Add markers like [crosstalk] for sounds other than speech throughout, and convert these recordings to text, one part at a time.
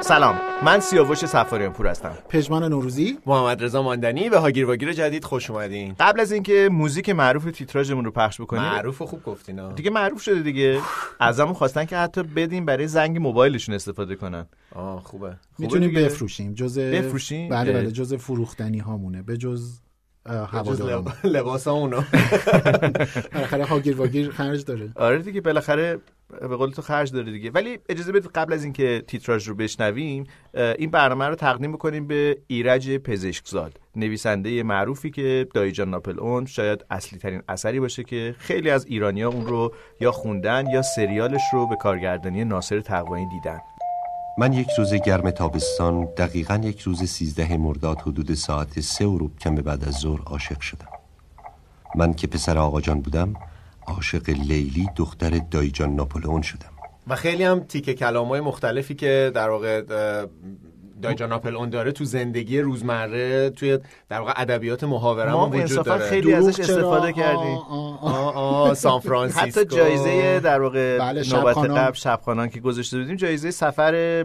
سلام من سیاوش سفاریان پور هستم. پژمان نوروزی. محمد رضا ماندنی و هاگیر واگیر جدید خوش اومدین. قبل از اینکه موزیک معروف تیتراژمون رو پخش بکنیم. معروف خوب گفتین دیگه معروف شده دیگه. ازمون خواستن که حتی بدیم برای زنگ موبایلشون استفاده کنن. آه خوبه. می‌تونیم بفروشیم. جز بفروشیم؟ بله بله جز فروختنی هامونه. به جز هواداران [laughs] لباس اونو. [laughs] بالاخره هاگیر واگیر خرج داره. آره دیگه بالاخره به قول تو خرج داره دیگه. ولی اجازه بدید قبل از اینکه تیتراژ رو بشنویم این برنامه رو تقدیم بکنیم به ایرج پزشکزاد نویسنده معروفی که دایجان ناپل اون شاید اصلی ترین اثری باشه که خیلی از ایرانیا اون رو یا خوندن یا سریالش رو به کارگردانی ناصر تقوایی دیدن. من یک روز گرم تابستان دقیقا یک روز سیزده مرداد حدود ساعت سه و کم بعد از ظهر عاشق شدم. من که پسر آقا جان بودم عاشق لیلی دختر دایی‌جان ناپلئون شدم. و خیلی هم تیکه کلامای مختلفی که در واقع دایی‌جان ناپلئون داره تو زندگی روزمره توی در واقع ادبیات محاوره ما وجود داره. خیلی ازش استفاده کردیم. آه آه. سان فرانسیسکو. حتی جایزه در واقع بله، نوبت شبخانان. قبل شبخانان که گذاشته بودیم جایزه سفر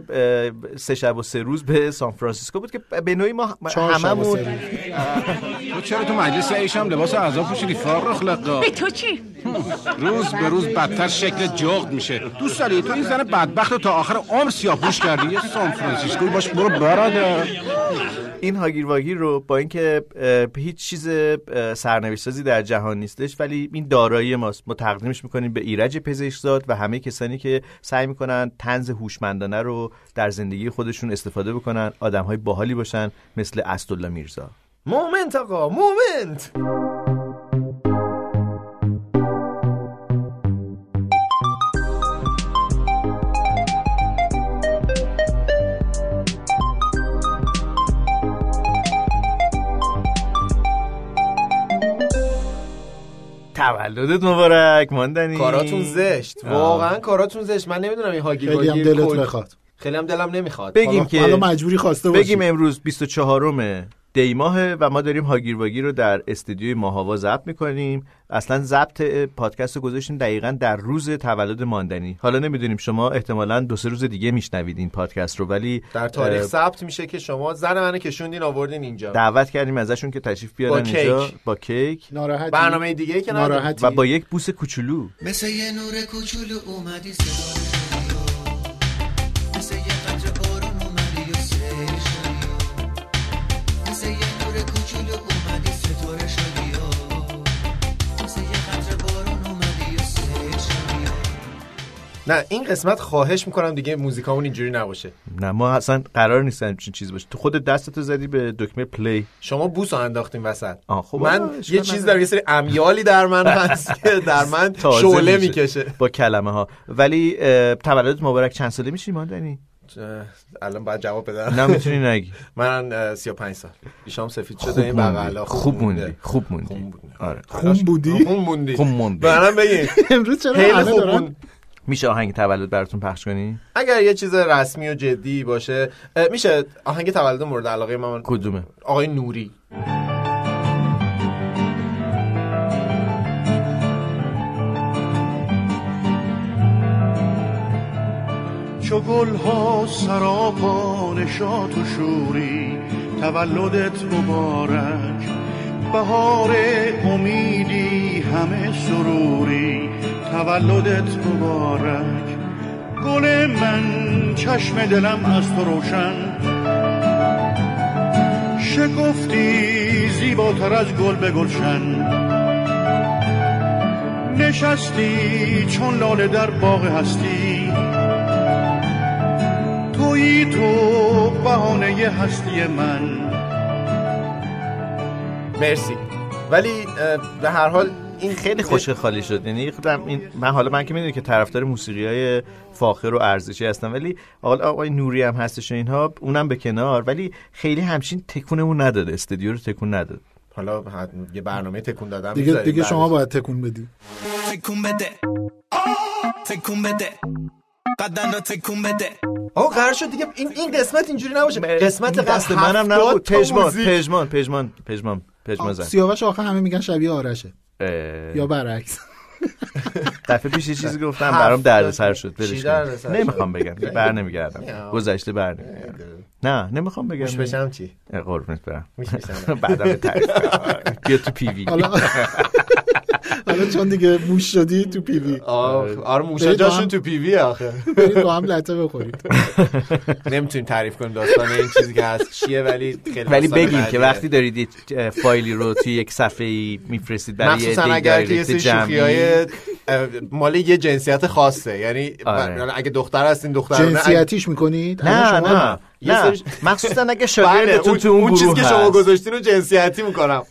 سه شب و سه روز به سان فرانسیسکو بود که به نوعی ما چهار شب و هممون. تو چرا تو مجلس ایشم لباس اعضا پوشیدی؟ فارخ لقا به تو چی؟ روز به روز بدتر شکل جغد میشه. دوست داری؟ تو این زن بدبخت تا آخر عمر سیاپوش کردی. یه سان فرانسیسکوی باش برو برادر. این هاگیر واگیر رو با اینکه هیچ چیز اه، سرنوشت سازی در جهان نیستش ولی این دارایی ماست. ما تقدیمش می‌کنیم به ایرج پزشکزاد و همه کسانی که سعی می‌کنن تنز هوشمندانه رو در زندگی خودشون استفاده بکنن آدم های باحالی باشن مثل اسدالله میرزا. مومنت آقا مومنت! تولدت مبارک ماندنی. کاراتون زشت. واقعا کاراتون زشت. من نمی‌دونم این هاگیر خیلی هم دلت بخواد. خیلی هم دلم نمی‌خواد. بگیم که حالا مجبوری خواسته باشی. بگیم امروز 24 دی ماهه و ما داریم هاگیر واگیر رو در استدیوی ماهاوا ضبط می‌کنیم. اصلا ضبط پادکست رو گذاشتیم دقیقا در روز تولد ماندنی. حالا نمی‌دونیم شما احتمالا دو سه روز دیگه میشنوید این پادکست رو ولی در تاریخ ثبت میشه که شما زن منو کشوندین آوردین اینجا. دعوت کردیم ازشون که تشریف بیارن با اینجا. کیک. با کیک. ناراحتی. برنامه دیگه که. ناراحتی. و با یک بوس کوچولو. مثل یه نور کوچولو اومدی ستاره نه این قسمت خواهش می‌کنم دیگه موزیکامون اینجوری نباشه. نه ما اصلا قرار نیست همچین چیز باشه. تو خود دستتو زدی به دکمه پلی. شما بوس رو انداختین وسط. آه، خب من آه، یه چیز. داره یه سری امیالی در من [laughs] هست که در من شعله. می‌کشه. با کلمه ها ولی تولدت مبارک چند ساله میشی ماندنی الان باید جواب بدم. نه می‌تونی نگی. [laughs] من اه، 35 سال. ایشام سفید شده این. بغلا خوب موندی. مونده. خوب موندی. خوب موندی. آره. بودی خوب موندی؟ خوب موندی. برام بگین. [laughs] امروز چرا همه خوب دارن میشه آهنگ تولد براتون پخش کنی؟ اگر یه چیز رسمی و جدی باشه میشه آهنگ تولد مورد علاقه من کدومه؟ آقای نوری. چو گل ها سراپا نشاط و شوری تولدت مبارک. بهار امیدی همه سروری تولدت مبارک. گل من چشم دلم از تو روشن. شگفتی زیباتر از گل به گلشن. نشستی چون لاله در باغ هستی. تویی تو بهانه هستی من. مرسی. ولی به هر حال این خیلی خوش خالی شد. یعنی خودم این من حالا من که می‌دونی که طرفدار موسیقی های فاخر و ارزشی هستم ولی حالا آقای نوری هم هستش و اینها اونم به کنار. ولی خیلی همچین تکونمون نداده. استودیو رو تکون نداد. حالا یه برنامه تکون دادم دیگه دیگه شما. باید تکون بدی. تکون بده. تکون بده. بدن رو تکون بده. آقا قرار شد دیگه این این قسمت اینجوری نباشه. قسمت قبل منم 70 نبود. تا پژمان. پژمان پژمان پژمان. پژمان زن سیاوش آخه همه میگن شبیه آرشه. یا برعکس. [laughs] دفعه پیش یه چیزی گفتم برام دردسر شد دردسر کن. شد؟ نمی‌خوام بگم بر نمیگردم. گذشته بر نمیگردم. نه نمی‌خوام بگم. موش بشم چی؟ قربونت برم. [laughs] به تعریف تو پیوی حالا [laughs] حالا چون دیگه موش شدی تو پیوی آره. موشا برید با جاشون. تو پیوی آخه. برید با هم لطه بخورید. [laughs] نمی‌تونیم تعریف کنیم داستان این چیزی که هست. چیه؟ ولی خیلی ولی بگیم که. وقتی دارید فایلی رو توی یک صفحه ای میفرستید برای یه مخصوصا اگر که یه مال یه جنسیت خاصه. یعنی آره. اگه دختر هستین دختر جنسیتیش می‌کنید؟ نه نه. یه نه. سری- مخصوصا اگه بله شاگردتون اون, تو اون اون چیزی گروه که شما. گذاشتین رو جنسیتی می‌کنم.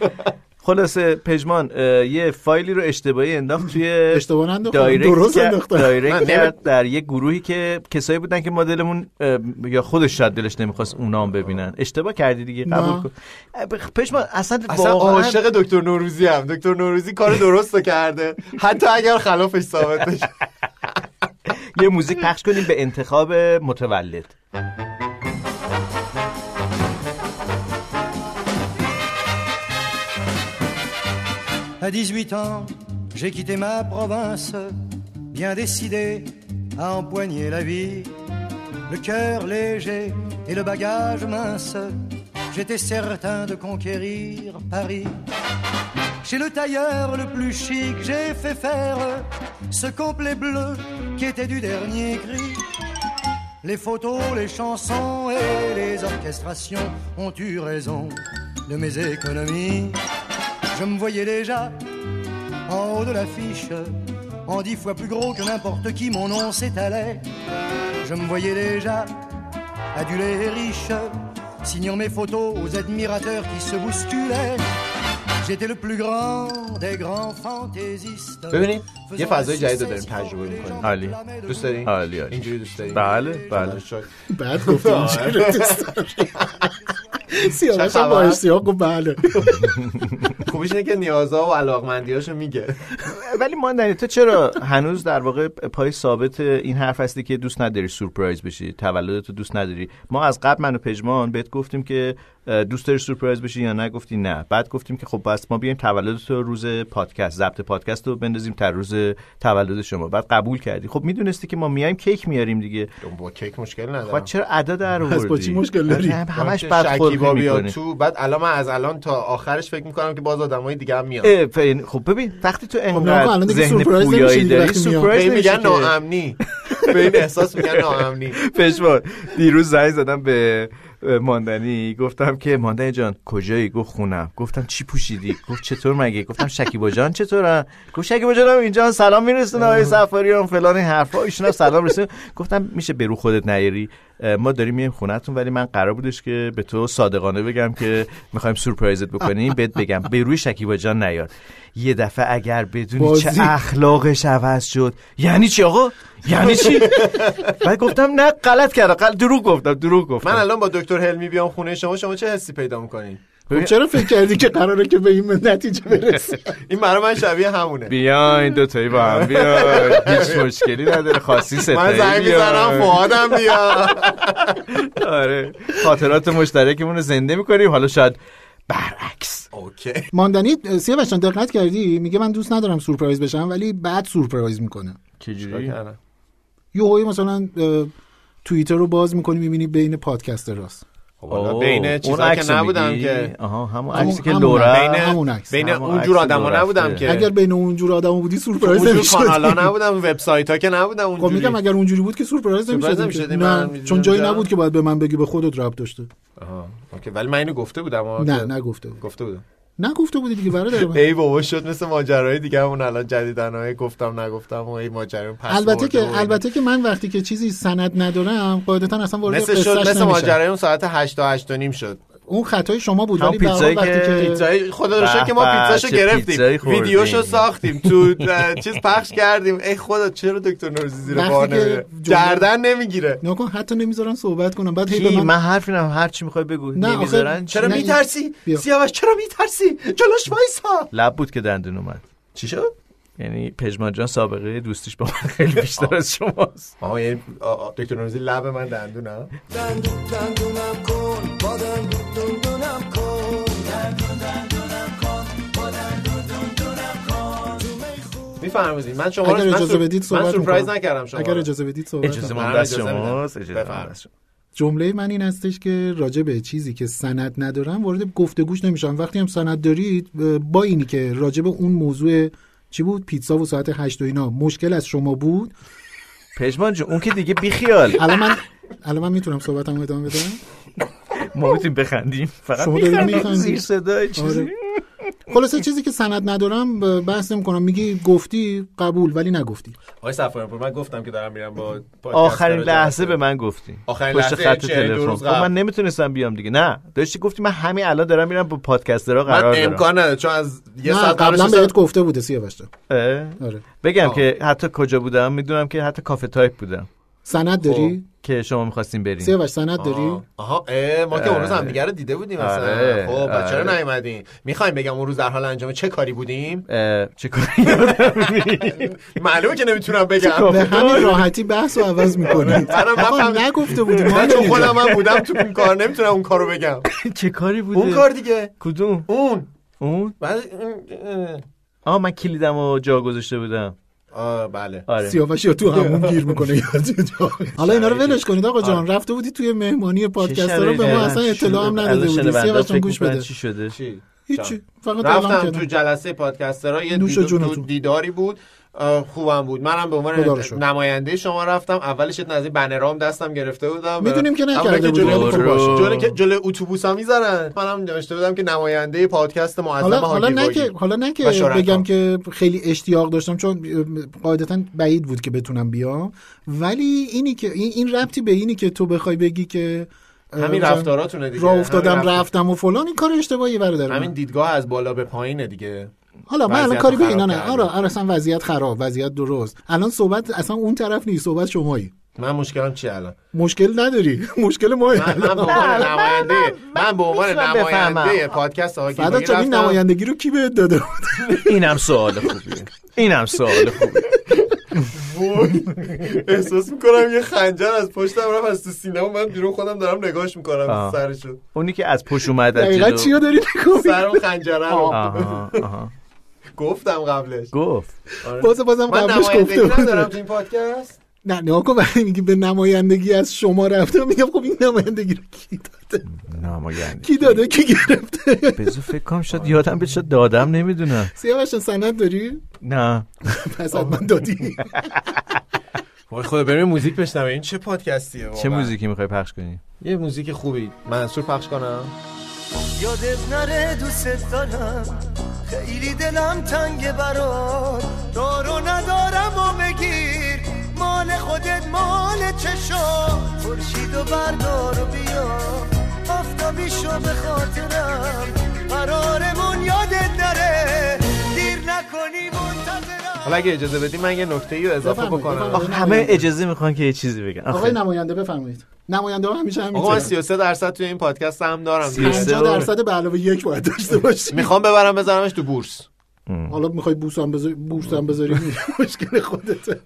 [laughs] خلاصه پژمان یه فایلی رو اشتباهی انداخت توی اشتباه دایرکت درست من دایرکت کرد در یه گروهی که کسایی بودن که ما دلمون اه، یا خودش شاید دلش نمی‌خواست اونا هم ببینن. اشتباه کردی دیگه. قبول کن. پژمان اصلا, اصلا عاشق دکتر نوروزی هم. دکتر نوروزی کار درست کرده. حتی اگر خلافش ثابت بشه. [laughs] یه موزیک پخش کنیم به انتخاب متولد. À 18 ans, j'ai quitté ma province, bien décidé à empoigner la vie. Le cœur léger et le bagage mince, j'étais certain de conquérir Paris. Chez le tailleur le plus chic, j'ai fait faire ce complet bleu qui était du dernier cri. Les photos, les chansons et les orchestrations ont eu raison de mes économies. Je me voyais déjà en haut de l'affiche, en dix fois plus gros que n'importe qui, mon nom s'étalait. Je me voyais déjà adulé et riche, signant mes photos aux admirateurs qui se bousculaient. J'étais le plus grand des grands fantaisistes. ببینید یه faisant فضای un جدید رو succès داریم pour تجربه les میکنیم gens عالی. qui blâmaient de دوست moi. داری؟ عالی عالی اینجوری دوست داری؟ بله بله بعد گفتی اینجوری رو دوست داری. [laughs] سیاوش هم با؟ اشتیاق گفت بله. [laughs] خوبیش اینه که نیازها و علاقمندیاشو میگه. ولی ماندنی تو چرا هنوز در واقع پای ثابت این حرف هستی که دوست نداری سورپرایز بشی تولدتو دوست نداری؟ ما از قبل من و پژمان بهت گفتیم که دوست داری سورپرایز بشی یا نه؟ گفتی نه. بعد گفتیم که خب بس ما بیایم تولدتو روز پادکست ضبط پادکست رو بندازیم تا روز تولد شما. بعد قبول کردی. خب می‌دونستی که ما میایم کیک میاریم دیگه. با کیک مشکل خب ندارم چرا ادا در آوردی با چی مشکل داری؟ همش شکیبا خلقی بیاد می‌کنی. تو. بعد الان من از الان تا آخرش فکر می‌کنم که باز آدمای دیگه هم میان. خب ببین وقتی تو کن، انقدر الان دیگه ذهن سورپرایز پویایی داری. سورپرایز میگن. ناامنی. [laughs] به این [laughs] احساس میگن ناامنی. پشمان دیروز زنگ زدم به ماندنی گفتم که ماندنی جان کجایی؟ گفت خونم. گفتم چی پوشیدی؟ گفت چطور مگه؟ گفتم شکیبا جان چطورن گفت شکیبا جان اینجا سلام میرسونه آقای سفاریان فلان این حرفا. ایشون سلام رسونه گفتم میشه برو خودت نیاری؟ ما داریم میایم خونتون ولی من قرار بودش که به تو صادقانه بگم که می‌خوایم سورپرایزت بکنیم. بهت بگم به روی شکیبا جان نیار یه دفعه اگر بدونی چه بازی. اخلاقش عوض شد. یعنی چی آقا؟ یعنی چی؟ [laughs] بعد گفتم نه غلط کردم. غلط دروغ گفتم دروغ گفتم. من الان با دکتر هلمی بیام خونه شما شما چه حسی پیدا می‌کنین؟ خب چرا فکر کردی که قراره که به این نتیجه برسی؟ [laughs] این برای من شبیه همونه. بیاین دو تایی با هم بیاین هیچ مشکلی نداره. خاصی من ستایی زنگ می‌زنم. فوادم بیا. [laughs] آره. خاطرات مشترکمون رو زنده می‌کنیم. حالا شاید برعکس. اوکی. ماندنی سیاوش جان دقت کردی؟ میگه من دوست ندارم سورپرایز بشم ولی بعد سورپرایز می‌کنه. چجوری؟ یه هوی مثلا توییتر رو باز می‌کنی می‌بینی بین پادکست راست. حالا بین چیزا که نبودم که آها همون عکسی که لورا بین همون عکس. بین اونجور آدما نبودم. که. اگر بین اونجور آدم بودی سورپرایز اونجور نمی‌شد کانالا نبودم وبسایت ها که نبودم خب اونجوری. میگم اگر اونجوری بود که سورپرایز سورپرایز نمی‌شد نمی‌شدی، نه من چون جایی. نبود که باید به من بگی به خودت ربط داشته. آها، اوکی ولی من اینو گفته بودم نه نگفته بود. گفته بودم. نگفته بودی دیگه برادر من. ای بابا شد مثل ماجرای دیگه همون الان جدیدن های گفتم نگفتم و ای ماجرای البته که. البته که من وقتی که چیزی سند ندارم قاعدتا اصلا وارد مثل شد قصهش مثل نمیشم. ماجرای اون ساعت 8 تا 8 و نیم شد اون خطای شما بود ولی به هر حال پیتزایی وقتی که- پیتزای خدا رو شکر که ما به، پیتزاشو گرفتیم. ویدیوشو ساختیم تو چیز پخش کردیم. ای خدا چرا دکتر نوروزی زیر وقتی بار که نمیره جمله- گردن نمی‌گیره. نکن حتی نمی‌ذارن صحبت کنم بعد هی من من حرفی نم هر چی می‌خوای بگو. نمی‌ذارن؟ چرا میترسی. سیاوش چرا میترسی؟ جلوش وایسا. لب بود که دندون اومد. چی شد؟ یعنی پژمان جان سابقه دوستیش با من خیلی بیشتر از شماست. آها یعنی دکتر نوروزی لب من دندونم دندون دندونم کن. با دندون فرمودین من شما اگر رو- من اجازه بدید من صحبت سورپرایز می‌کنم. نکردم شما اگر. اجازه بدید صحبت اجازه کنم. من من دست. شماست اجازه من. جمله من این هستش که راجع به چیزی که سند ندارم وارد گفتگوش نمیشم وقتی هم سند دارید با اینی که راجع به اون موضوع چی بود پیتزا و ساعت هشت و اینا مشکل از شما بود پژمان جون اون که دیگه بیخیال الان من الان من می‌تونم صحبتمو ادامه بدم ما می‌تونیم بخندیم فقط شما دارید می‌خندید. زیر صدای چیزی آره. خلاصه چیزی که سند ندارم بحث نمی‌کنم. میگی گفتی قبول ولی نگفتی. آقای صفایان پور من گفتم که دارم میرم با آخرین لحظه. به من گفتی. آخرین پشت لحظه خط 42 تلفن. خب. من نمی‌تونستم بیام دیگه. نه. داشتی گفتی من همین الان دارم میرم با پادکسترها من قرار دارم. امکان نداره چون از یه نه ساعت قبلا بهت گفته بوده سیاوش؟ آره. بگم آه. که حتی کجا بودم می‌دونم که حتی کافه تایپ بودم. سند داری؟ که شما می‌خواستیم بریم سیاوش سند داری؟ آها. اه، ما که اون روز آره. همدیگه رو دیده بودیم آره. اصلا خب آره. بچه چرا نیومدین؟ می‌خوایم بگم اون روز در حال انجام چه کاری بودیم؟ چه کاری [laughs] معلومه که نمی‌تونم بگم. به همین راحتی بحث رو عوض می‌کنید منم نفهم- نگفته بودی ما من چون. خودم هم بودم تو اون کار نمی‌تونم اون کارو بگم. [coughs] چه کاری بوده؟ اون کار دیگه. کدوم؟ اون. اون؟ بعد آه من کلیدم و جا گذاشته بودم. آه بله. آره. سیاوش یا تو همون گیر می‌کنه. [laughs] حالا اینا رو ولش کنید. آقا جان رفته بودی توی مهمانی پادکست رو؟ به ما اصلا اطلاع هم نداده بودی. سیاوش جان گوش بده. چی شده؟ چی؟ هیچی. فقط رفتم تو جلسه پادکسترها یه دیداری بود. خوبم بود منم به عنوان. نماینده شما رفتم اولش یه از این بنرام دستم گرفته بودم می‌دونیم که نکرده بودی جلوی-. باشه. جلوی که جلوی اتوبوسا می‌ذارن منم نوشته بودم که نماینده پادکست معظم حالا نه که. حالا نه که. بگم که خیلی اشتیاق داشتم چون قاعدتا بعید بود که بتونم بیام ولی اینی که این این ربطی به اینی که تو بخوای بگی که همین رفتاراتونه دیگه راه همین افتادم رفتم و فلان این کار اشتباهی برادر. همین دیدگاه از بالا به پایینه دیگه حالا من الان کاری به اینا نه. آره آره اصلا وضعیت خراب وضعیت درست. الان صحبت اصلا اون طرف نیست صحبت شمایی. من مشکلم چی الان؟ مشکل نداری. [laughs] مشکل ما من, من به عنوان نماینده من به عنوان نماینده. پادکست واگیر چون این. نمایندگی رو کی بهت داده بود؟ [laughs] اینم سوال خوبیه. اینم سوال خوبیه. احساس می‌کنم یه خنجر از پشتم رفت از تو سینما من بیرون خودم دارم نگاهش می‌کنم. سرشو. اونی که از پشت اومد از دقیقا چی رو داری نگاه سر اون خنجره رو. آها آها گفتم قبلش. گفت. آره. باز بازم من قبلش نمایندگی گفته ندارم تو این پادکست. نه نگاه کن وقتی میگی به نمایندگی از شما رفتم میگم خب این نمایندگی رو کی داده؟ نماینده کی داده؟ کی گرفته؟ بذار فکر کنم شاید یادم شاید دادم نمی‌دونم. سیاوش سند داری؟ نه. پس حتما دادی. وای خدا بریم موزیک بشنویم. این چه پادکستیه چه؟ موزیکی می‌خوای پخش کنی؟ یه موزیک خوبی. منصور پخش کنم. یادت نره دوست دارم. خیلی دلم تنگ برات. دارو ندارم و بگیر. مال خودت مال چشا. خورشید و بردار و بیا. آفتابی شو به خاطرم. قرارمون یادت حالا اگه اجازه بدی من یه نکته رو اضافه بکنم. همه اجازه می‌خوان که یه چیزی بگن. آقای آخه. نماینده بفرمایید. نماینده ها همیشه آقا من همین 33 درصد توی این پادکست هم دارم. 33 50 درصد به علاوه یک باید داشته باشی می‌خوام ببرم بذارمش تو بورس. حالا می‌خوای بوسم بذاری بورسم بذاری؟ [laughs] مشکل خودته.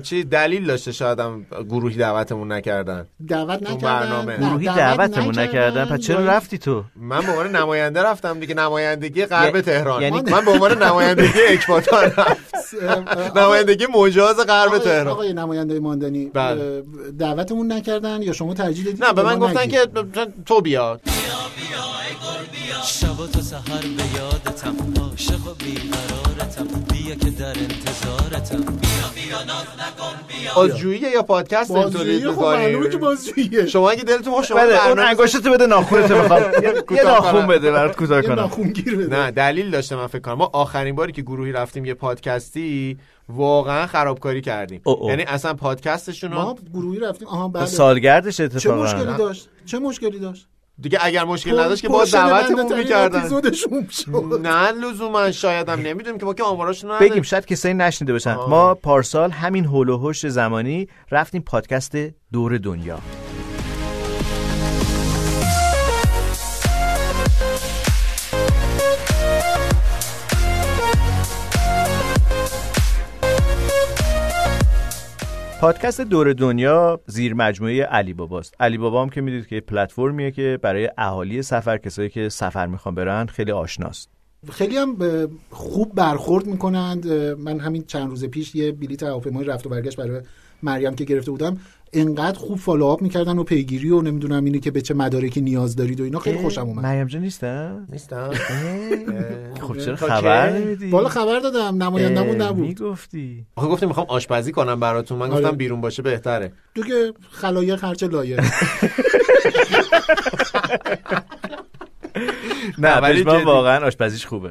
چی دلیل داشته شاید هم گروهی دعوتمون نکردن؟ دعوت تو نکردن. گروهی دعوت دعوتمون نکردن. پس چرا رفتی تو؟ من به عنوان نماینده رفتم دیگه. نمایندگی غرب یعنی- تهران. یعنی- من به عنوان نمایندگی اکباتان [laughs] رفتم. نمایندگی مجاز غرب تهران. آقای نماینده ماندنی بله. دعوتمون نکردن یا شما ترجیح دادید نه به من گفتن؟ که تو بیا. شب و تا سهر به یادتم. بازجویی یا پادکست بازجویی؟ تولید خب معلومه که بازجوییه. شما اگه دلتون خوش شما بده اون انگشتتو بده ناخونتو [laughs] می‌خوام یه ناخون. بده برات کوتاه یه کنم. ناخونگیر بده. نه دلیل داشته من فکر کنم. ما آخرین باری که گروهی رفتیم یه پادکستی واقعا خرابکاری کردیم. یعنی اصلا پادکستشون ما رو گروهی رفتیم. آها بله. سالگردش چه اتفاقا مشکلی داشت؟ چه مشکلی داشت؟ دیگه اگر مشکل نداشت که با دعوتمون می‌کردن اپیزودشون شد نه لزوما شاید هم نمی‌دونیم که ما که آماراشون رو نداریم. بگیم شاید کسایی نشنیده باشن آه. ما پارسال همین هول و هوش زمانی رفتیم پادکست دور دنیا پادکست دور دنیا زیر مجموعه علی باباست. علی بابا هم که می‌دید که پلتفرمیه که برای اهالی سفر کسایی که سفر می‌خوان برن خیلی آشناست. خیلی هم خوب برخورد می‌کنند. من همین چند روز پیش یه بلیت هواپیمای رفت و برگشت برای مریم که گرفته بودم انقدر خوب فالوآپ می‌کردن و پیگیری و نمی‌دونم اینی که به چه مدارکی نیاز دارید و اینا. خیلی خوشم اومد. مریم جان نیستن؟ نیستم خب چرا خبر؟ نمیدی؟ والا خبر دادم نمایندمون نبود. می‌گفتی. آخه گفتیم می‌خوام آشپزی کنم براتون. من آره. گفتم بیرون باشه بهتره. تو که خلایق هرچه لایق [laughs] نه ولی. واقعا آشپزیش خوبه.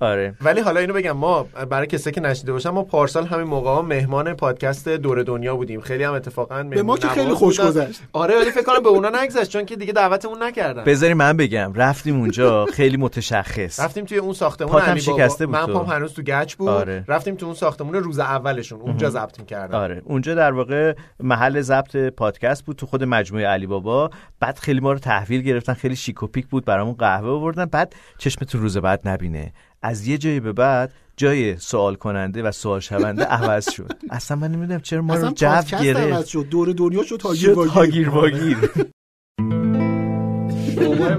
آره. ولی حالا اینو بگم ما برای کسی که نشنیده باشن ما پارسال همین موقع ها مهمان پادکست دور دنیا بودیم. خیلی هم اتفاقا به ما که خیلی خوش. گذشت. آره ولی فکر کنم به اونا نگذشت چون که دیگه دعوتمون نکردن. بذاری من بگم رفتیم اونجا [laughs] خیلی متشخص. رفتیم توی اون ساختمون پاتم علی شکسته بود من. پام هنوز تو گچ بود. آره. رفتیم تو اون ساختمون روز اولشون اونجا ضبط کردم آره. اونجا در واقع محل ضبط پادکست بود تو خود مجموعه علی بابا. بعد خیلی ما رو تحویل گرفتن خیلی شیک و پیک بود برامون قهوه آوردن بعد چشمتون روز بعد نبینه. از یه جایی به بعد جای سوال کننده و سوال شونده [laughs] عوض شد. اصلا من نمی‌دونم چرا ما رو جو گرفت. شد. دور دنیا شد هاگیر واگیر. هاگیر واگیر. [laughs]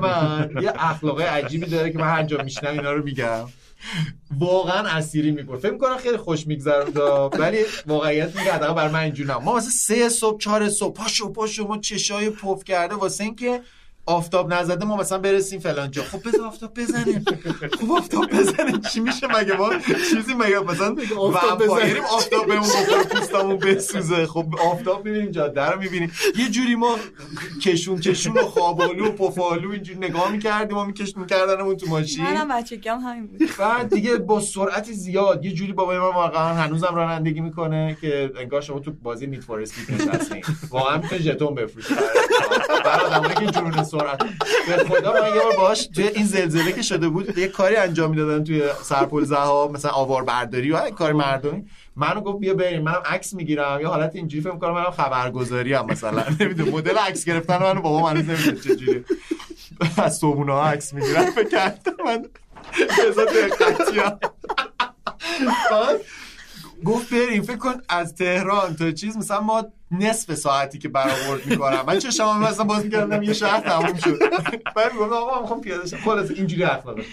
من یه اخلاقای عجیبی داره که من هر جا میشنم اینا رو میگم. واقعا اسیری می‌کنه. فکر می‌کنم خیلی خوش میگذره ولی واقعیت میگه حداقل برای من اینجوری نه ما مثلا سه صبح چهار صبح پاشو پاشو ما چشای پف کرده. واسه اینکه آفتاب نزده ما مثلا برسیم فلان جا. خب بذار آفتاب بزنه خب آفتاب بزنه چی میشه مگه ما چیزی مگه مثلا آفتاب ومپایریم آفتاب بهمون بخوره پوستمون بسوزه. خب آفتاب می‌بینیم جاده رو می‌بینیم. یه جوری ما کشون کشون و خوابالو و پفالو اینجوری نگاه می‌کردیم و میکش میکردنمون تو ماشین. منم بچگی هم همین بود. بعد دیگه با سرعت زیاد یه جوری بابای من واقعا هنوزم رانندگی می‌کنه که انگار شما تو بازی نیت فور اسپید نشستین. واقعا می‌تونه ژتون بفروشه برای آدمایی که جنون سرعت به خدا من یه بار باش توی این زلزله که شده بود یه کاری انجام می‌دادن توی سرپل زها مثلا آوار برداری و کار مردمی. منو گفت بیا بریم منم عکس می‌گیرم. یا حالت اینجوری فکر کنم منم خبرگزاری ام مثلا. [laughs] نمی‌دونم مدل عکس گرفتن منو بابا من نمی‌دونم چجوری از صبونه ها عکس می‌گیرم. فکر کردم من بذار دقتی هم. بعد گفت بریم. فکر کن از تهران تا چیز مثلا ما نصف ساعتی که برآورد می‌کنم. من چه شما مثلا باز می‌کردم یه شهر تموم شد. بعد گفتم آقا من می‌خوام پیاده شم خلاص اینجوری اخلاقه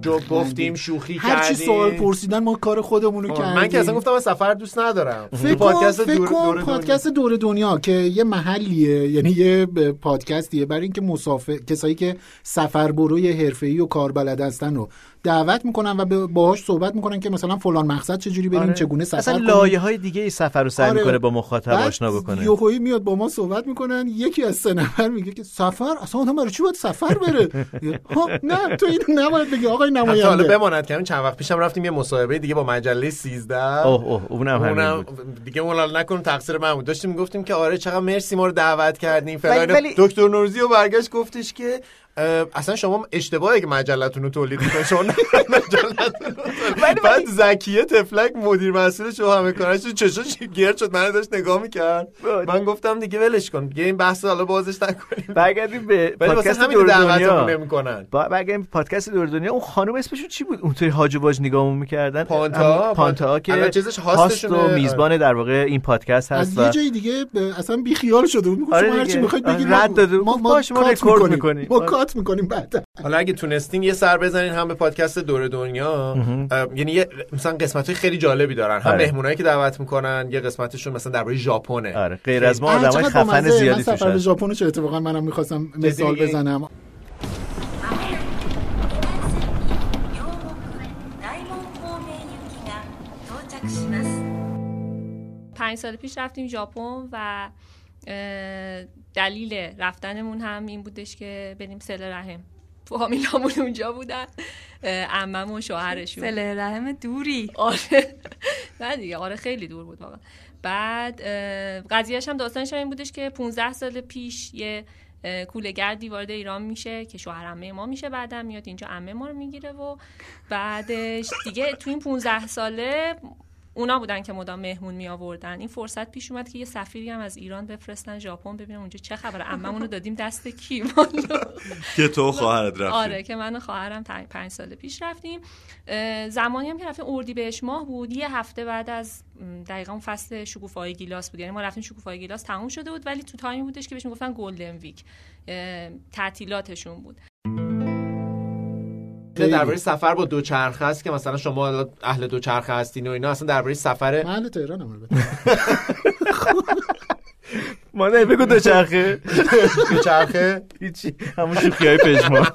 جو گفتیم شوخی هر چی سوال پرسیدن ما کار خودمون رو کردیم. من که اصلا گفتم من سفر دوست ندارم. فکر پادکست فکر دور دور پادکست دور دنیا که یه محلیه یعنی یه پادکستیه برای اینکه مسافر کسایی که سفر بروی حرفه‌ای و کاربلد هستن رو دعوت می‌کنن و باهاش صحبت می‌کنن که مثلا فلان مقصد چجوری بریم آره. چگونه سفر اصلا کنیم. لایه های دیگه ای سفر رو سعی آره. می‌کنه با مخاطب آشنا بکنه. یهویی میاد با ما صحبت می‌کنن یکی از سه نفر میگه که سفر؟ اصلا آدم برای چی باید سفر بره؟ ها [laughs] نه تو اینو نباید بگی آقای حتی حالا نماینده بماند که چند وقت پیشم رفتیم یه مصاحبه دیگه با مجله 13 اوه اوه اونم همین اونم دیگه اون نکنم تقصیر من بود. داشتیم گفتیم که آره چقدر مرسی ما رو دعوت کردیم فلان دکتر نوروزی و برگشت گفتش که اصلا شما اشتباهه که مجلتون رو تولید می‌کنید. شما نباید مجلتون بعد زکیه تفلک مدیر مسئولش و همه کارش چشاش گرد شد. من داشت نگاه می‌کرد. من گفتم دیگه ولش کن. دیگه این بحث حالا بازش نکنیم. برگردیم به پادکست دور دنیا. نمی‌کنن. برگردیم به پادکست دور دنیا. اون خانم اسمشون چی بود؟ اونطوری هاج و واج نگاهمون می‌کردن. پانتا، پانتا. که الان چیزش هاست. و میزبان در واقع این پادکست از هست یه و جای دیگه اصلا بیخیال شده بود. می‌گفت آره شما هر دیگه. چی می‌خواید بگید. رد ما- داده. ما رکورد می‌کنیم. می‌کنیم. ما صحبت می‌کنیم بعد. حالا اگه تونستین یه سر بزنین هم به پادکست دور دنیا. یعنی یه مثلا قسمت های خیلی جالبی دارن. هم آره. مهمونایی که دعوت می‌کنن یه قسمتشون مثلا درباره ژاپنه. آره غیر از ما آدمای آره، خفن زیادی توشن سفر به ژاپن چه اتفاقا منم می‌خواستم مثال بزنم؟ پنج سال پیش رفتیم ژاپن و دلیل رفتنمون هم این بودش که بریم سل رحم. فامیلامون اونجا بودن. عمم و شوهرشون. سله رحم دوری. آره. نه دیگه آره خیلی دور بود واقعا. بعد قضیهش هم داستانش هم این بودش که 15 سال پیش یه کولهگردی وارد ایران میشه که شوهر عمه ما میشه بعدم میاد اینجا عمه ما رو می‌گیره و بعدش دیگه تو این 15 ساله اونا بودن که مدام مهمون می آوردن. این فرصت پیش اومد که یه سفیری هم از ایران بفرستن ژاپن. ببینم اونجا چه خبره. عممون رو دادیم دست کی. [laughs] که تو خواهرت رفتی. آره که من خواهرم پنج, سال پیش رفتیم. زمانی هم که رفتیم اردیبهشت ماه بود. یه هفته بعد از دقیقا اون فصل شکوفای گیلاس بود. یعنی ما رفتیم شکوفای گیلاس تموم شده بود. ولی تو time ی بودش که بهش می‌گفتن Golden Week تعطیلاتشون بود. نه درباره سفر با دوچرخه است که مثلا شما اهل دوچرخه هستین و اینا اصلا درباره سفر محل تهران هم [laughs] [laughs] [laughs] البته ما نه بگو دوچرخه دوچرخه هیچی. همون شوخی های پژمان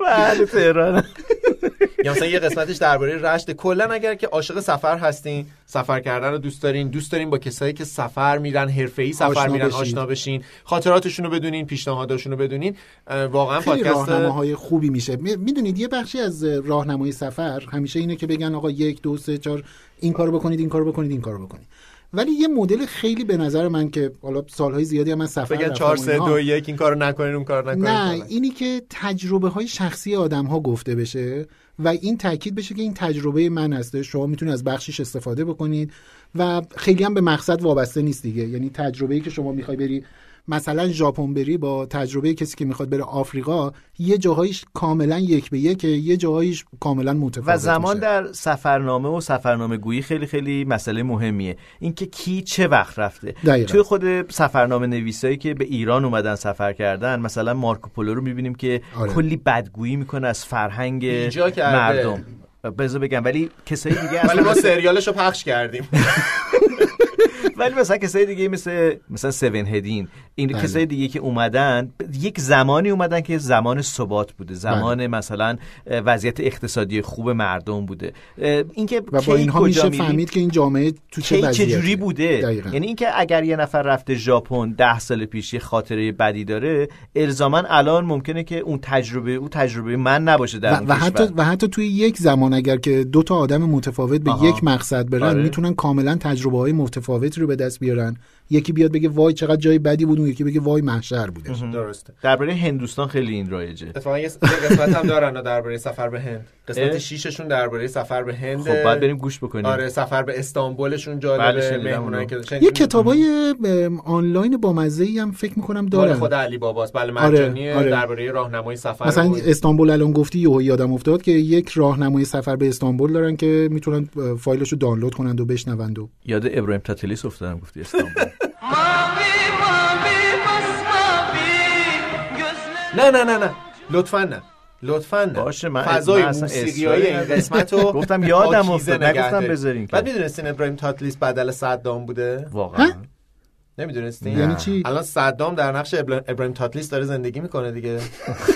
بله تهران یا مثلا یه قسمتش درباره رشت کلا اگر که عاشق سفر هستین سفر کردن رو دوست دارین دوست دارین با کسایی که سفر میرن حرفه‌ای سفر میرن بشین. آشنا بشین خاطراتشون رو بدونین پیشنهاداشون رو بدونین. واقعا پادکست راهنماهای خوبی میشه. می- می‌دونید یه بخشی از راهنمای سفر همیشه اینه که بگن آقا یک دو سه چهار این کارو بکنید این کارو بکنید این کارو بکنید. ولی یه مدل خیلی به نظر من که حالا سالهای زیادی هم من سفر بگن رفتم 4 و 3 اینها. 2 1 این کارو نکنین اون کارو نکنین. نه اینی که تجربه های شخصی آدم ها گفته بشه و این تاکید بشه که این تجربه من هسته شما می‌تونید از بخشش استفاده بکنید و خیلی هم به مقصد وابسته نیست دیگه. یعنی تجربه ای که شما می‌خوای بری مثلا ژاپن بری با تجربه کسی که می‌خواد بره آفریقا یه جاهایش کاملا یک به یک یه جاهایش کاملا متفاوت و زمان میشه. در سفرنامه و سفرنامه گویی خیلی خیلی مسئله مهمیه اینکه کی چه وقت رفته دقیقاً. توی خود سفرنامه نویسایی که به ایران اومدن سفر کردن مثلا مارکوپولو رو می‌بینیم که آره. کلی بدگویی می‌کنه از فرهنگ. مردم بذار بگم ولی کسایی دیگه ولی اصلا ما سریالش رو پخش کردیم [laughs] ولی مثلا کسای دیگه مثل مثلا سون هدین این بله. کسای دیگه که اومدن یک زمانی اومدن که زمان ثبات بوده زمان بله. مثلا وضعیت اقتصادی خوب مردم بوده اینکه و کی با اینها کجا میشه فهمید که این جامعه تو چه وضعیتی جوری بوده دقیقاً. یعنی اینکه اگر یه نفر رفته ژاپن ده سال پیش یه خاطره بدی داره الزاما الان ممکنه که اون تجربه او تجربه من نباشه در و, اون و حتی. و حتی توی یک زمان اگر که دو تا آدم متفاوت به آها. یک مقصد برن آره. می‌تونن کاملا تجربه های متفاوتی رو به دست بیارن. یکی بیاد بگه وای چقدر جای بدی بود اون یکی بگه وای محشر بوده. درسته. درباره هندوستان خیلی این رایجه. اتفاقا یه قسمت هم دارن [laughs] درباره سفر به هند؟ قسمت شیششون درباره سفر به هند. خب باید بریم گوش بکنیم. آره سفر به استانبولشون بله، جالبه مهمونایی اونو. که. یه کتابای آنلاین با مزه ای هم فکر می‌کنم دارن. خود علی باباست. بله آره، مجانیه آره. درباره راهنمای سفر مثلا و- استانبول الان گفتی یهو یادم افتاد که یک راهنمای سفر به استانبول دارن که می‌تونن اه، فایلش رو دانلود کنند و بشنوند و یاد ابراهیم تاتلیس افتادم گفتی استانبول. [laughs] نه نه نه نه. لطفا نه. لطفا نه. باشه، من- فضای موسیقیایی این. قسمت رو [laughs] گفتم یادم افتاد، نگفتم. بذارین. بعد می‌دونستین ابراهیم تاتلیس بدل صدام بوده؟ واقعا. نمی‌دونستین؟ یعنی چی؟ الان صدام در نقش ابراهیم تاتلیس داره زندگی می‌کنه دیگه.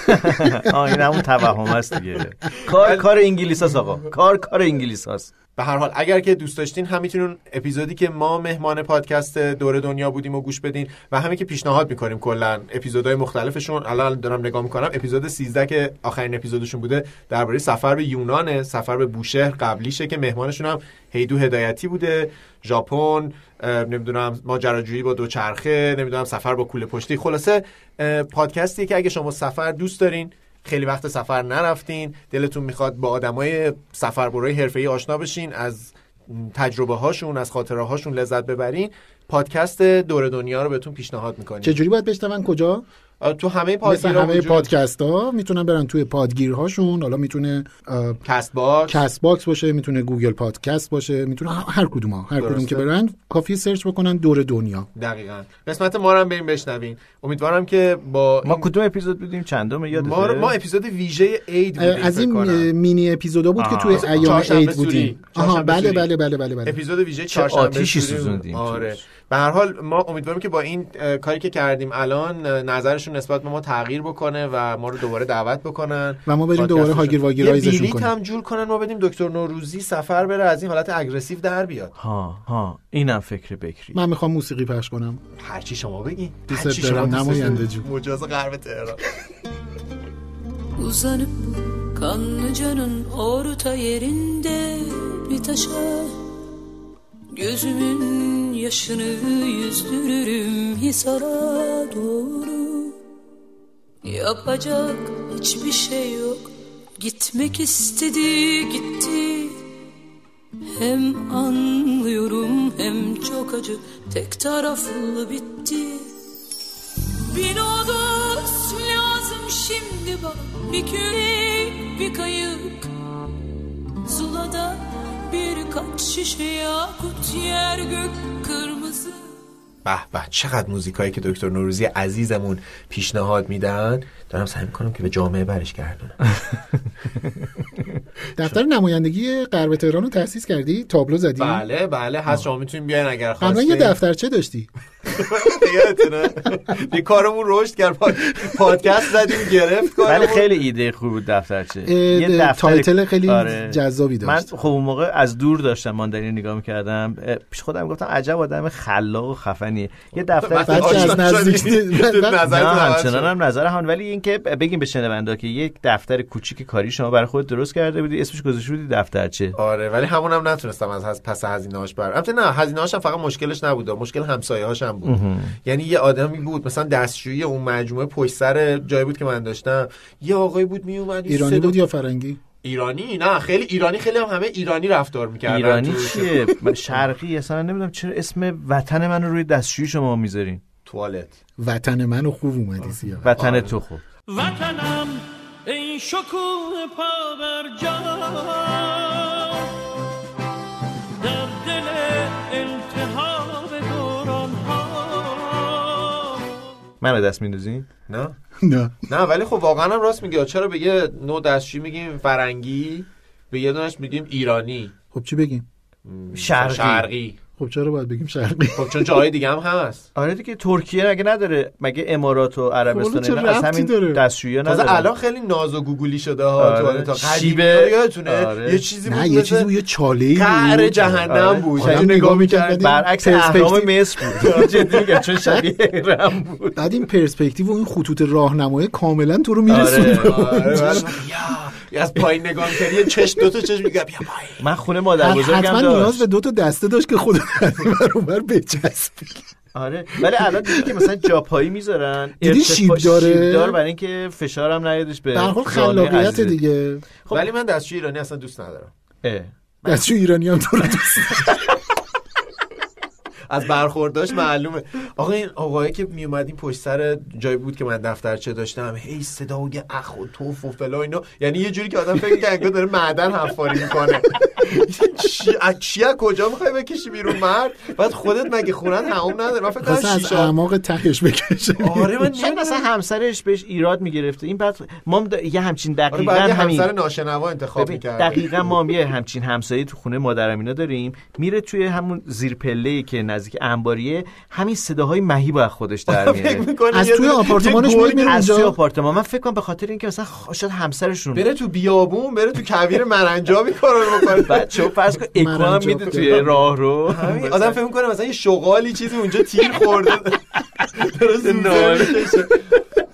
[laughs] آه این همون توهم است دیگه. [laughs] کار کار انگلیس هست آقا. کار کار انگلیس هست. به هر حال اگر که دوست داشتین هم می‌تونین اپیزودی که ما مهمان پادکست دور دنیا بودیم و گوش بدین و همین که پیشنهاد می‌کنیم کلا اپیزودهای مختلفشون. الان دارم نگاه می‌کنم اپیزود 13 که آخرین اپیزودشون بوده درباره سفر به یونانه سفر به بوشهر قبلیشه که مهمانشون هم هیدو هدایتی بوده. ژاپن نمی‌دونم ماجراجویی با دوچرخه نمی‌دونم سفر با کوله پشتی. خلاصه پادکستی که اگه شما سفر دوست دارین خیلی وقت سفر نرفتین. دلتون می‌خواد با آدمای سفربرای حرفه‌ای آشنا بشین از تجربه هاشون از خاطره هاشون لذت ببرین. پادکست دور دنیا رو بهتون پیشنهاد می‌کنیم. چجوری باید بشنون؟ کجا؟ تو همه مثل پادگیرها همه وجود- پادکست ها می‌تونن برن توی پادگیرهاشون حالا می‌تونه CastBox CastBox باشه می‌تونه Google Podcast باشه می‌تونه هر کدوم ها هر کدوم. که برن کافی search بکنن دور دنیا دقیقا قسمت ما رو هم بریم بشنوین امیدوارم که با ما کدوم اپیزود بودیم چندم یادته ما, رو- ما اپیزود ویژه عید بودیم از این مینی اپیزودا بود که آه. توی ایام عید. بودیم آها بله. بله بله بله بله اپیزود ویژه چه چهارشنبه آتیشی. سوزوندیم آره. به هر حال ما امیدواریم که با این کاری که کردیم الان نظرشون نسبت به ما تغییر بکنه و ما رو دوباره دعوت بکنن و ما بریم دوباره. هاگیر بلیت کنیم. هم جور کنن ما بدیم دکتر نوروزی سفر بره از این حالت اگریسیو در بیاد ها ها اینم فکر بکری من می‌خوام موسیقی پخش کنم هرچی شما بگین دوست دارم، نماینده. جون. مجاز غرب تهران Uzanıp kanlıcanın orta yerinde bir taşa Gözümün yaşını yüzdürürüm Hisar'a doğru. Yapacak hiçbir şey yok. Gitmek istedi gitti. Hem anlıyorum hem çok acı. Tek taraflı bitti. Bir odus lazım şimdi bana. Bir kürek bir kayık. Zula'da birkaç şişe yakut Yer gök kırmızı. به به. چقدر موزیکایی که دکتر نوروزی عزیزمون پیشنهاد میدن. دارم سعی می‌کنم که به جامعه برش گردونم. [laughs] دفتر نمایندگی غرب تهران رو تأسیس کردی؟ تابلو زدی؟ بله بله. هست شما می‌تونین بیاین اگر خواستین. یه دفترچه داشتی؟ [laughs] یادتونه. یه کارمون رشد کرد. پاد- پادکست زدیم گرفت ولی خیلی ایده خوب بود دفترچه یه دفتر- تایتل خیلی آره. جذابی من داشت. خب اون موقع از دور داشتم ماندنی نگاه می‌کردم. پیش خودم گفتم عجب آدم خلاق و خفنیه. یه دفتر از نزدیک [laughs] همچنان. هم نظر هم. ولی اینکه بگیم به شنونده که یک دفتر کوچیک کاری شما برای خود درست کرده بودی اسمش گذاشته بودی دفترچه. آره ولی همون هم نتونستم از هز- پس هزینه‌هاش بر البته نه هزینه‌هاش هم فقط مشکلش نبود مشکل همسایه‌هاش هم بود. یعنی یه آدمی بود مثلا دستشویی اون مجموعه پشت سر جایی بود که من داشتم. یه آقایی بود می اومد ایرانی بود یا فرنگی؟ ایرانی؟ نه خیلی ایرانی خیلی هم همه ایرانی رفتار می‌کردن ایرانی چیه؟ شرقی اصلا نمی‌دونم چرا اسم وطن من رو روی دستشویی شما می‌ذارین. توالت. وطن منو خوب اومدی سیاه وطن تو خوب. وطنم ای شکوه پا بر جا در دل التهاب دوران ها منو دست میندازین نه؟ نه. نه ولی خب واقعا هم راست میگه چرا به یه نوع دستشویی میگیم فرنگی به یه دونش میگیم ایرانی؟ خب چی بگیم؟ شرقی. شرقی. خب چرا باید بگیم شرقی؟ خب چون جاهای [laughs] دیگه هم هست. آره دیگه ترکیه مگه نداره؟ مگه امارات و عربستان اینا از همین؟ دستشویی تازه نداره الان خیلی ناز و گوگولی شده ها آره. ها شیبه. یادتونه؟ آره. یه چیزی بود نه یه چیزی بود یه چاله ای قعر جهنم آره. بود آدم یعنی نگاه نگاه می‌کرد، می‌کرد برعکس پرسپکتیو. اهرام مصر بود. [laughs] جدی میگم چون شبیه اهرام بود. بعد این پرسپکتیو و این خطوط راهنمایی کاملا تو رو میرسونه. آره، [laughs] یا از پایین نگاه می‌کردی یه چش دو تا چش میگه بیا پایین من خونه مادر بزرگم حتما نیاز به دو تا دسته داشت که خود اونور بچسبی آره ولی الان دیدی که مثلا جاپایی می‌ذارن دیدی شیب داره؟ شیب دار برای اینکه فشارم نیادش به در خلاقیت. دیگه خب. ولی من دستشوی ایرانی اصلا دوست ندارم اه. دستشو ایرانی هم تو رو دوست [laughs] از برخورداش معلومه. آقا این آقایی که می اومدیم پشت سر جایی بود که من دفترچه داشتم هی صدا و یه اخ و توف و فلا اینا. یعنی یه جوری که آدم فکر کنه انگار داره معدن حفاری می‌کنه. چی از چی کجا می‌خوای بکشی بیرون مرد؟ بعد خودت مگه خونت هموم نداره؟ من فکر کنم شیشه اعماق تهش بکشه. آره من شاید مثلا همسرش بهش ایراد می‌گرفته. این بعد ما یه همچین آره دقیقا همین همسر ناشنوا انتخاب می‌کرد دقیقا ما هم یه همچین همسایه تو خونه مادرم اینا داریم. میره توی همون زیر پله که نزدیک انباریه همین صداهای مهیب از خودش در میاره. از توی آپارتمانش میاد میره از توی اونجا آپارتمان. من فکر کنم به خاطر اینکه مثلا شاید همسرشون بره تو بیابون بره تو کویر مرنجابی کارو رو بکنه. بعد چه فرض کن میده توی راه رو. همین آدم فکر می‌کنه مثلا یه شغالی چیزی اونجا تیر خورده. [laughs] می‌کشه.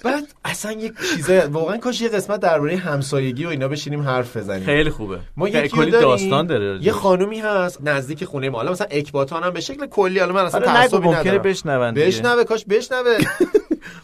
بعد اصلا یک چیزه واقعا کاش یه قسمت درباره همسایگی و اینا بشینیم حرف بزنیم. خیلی خوبه. ما یکی کلی داستان داره یه خانومی هست نزدیک خونه ما. حالا مثلا اکباتان هم به شکل کلی حالا من اصلا آره، تعصبی ندارم. بشنون. بشنوه کاش بشنوه. [laughs]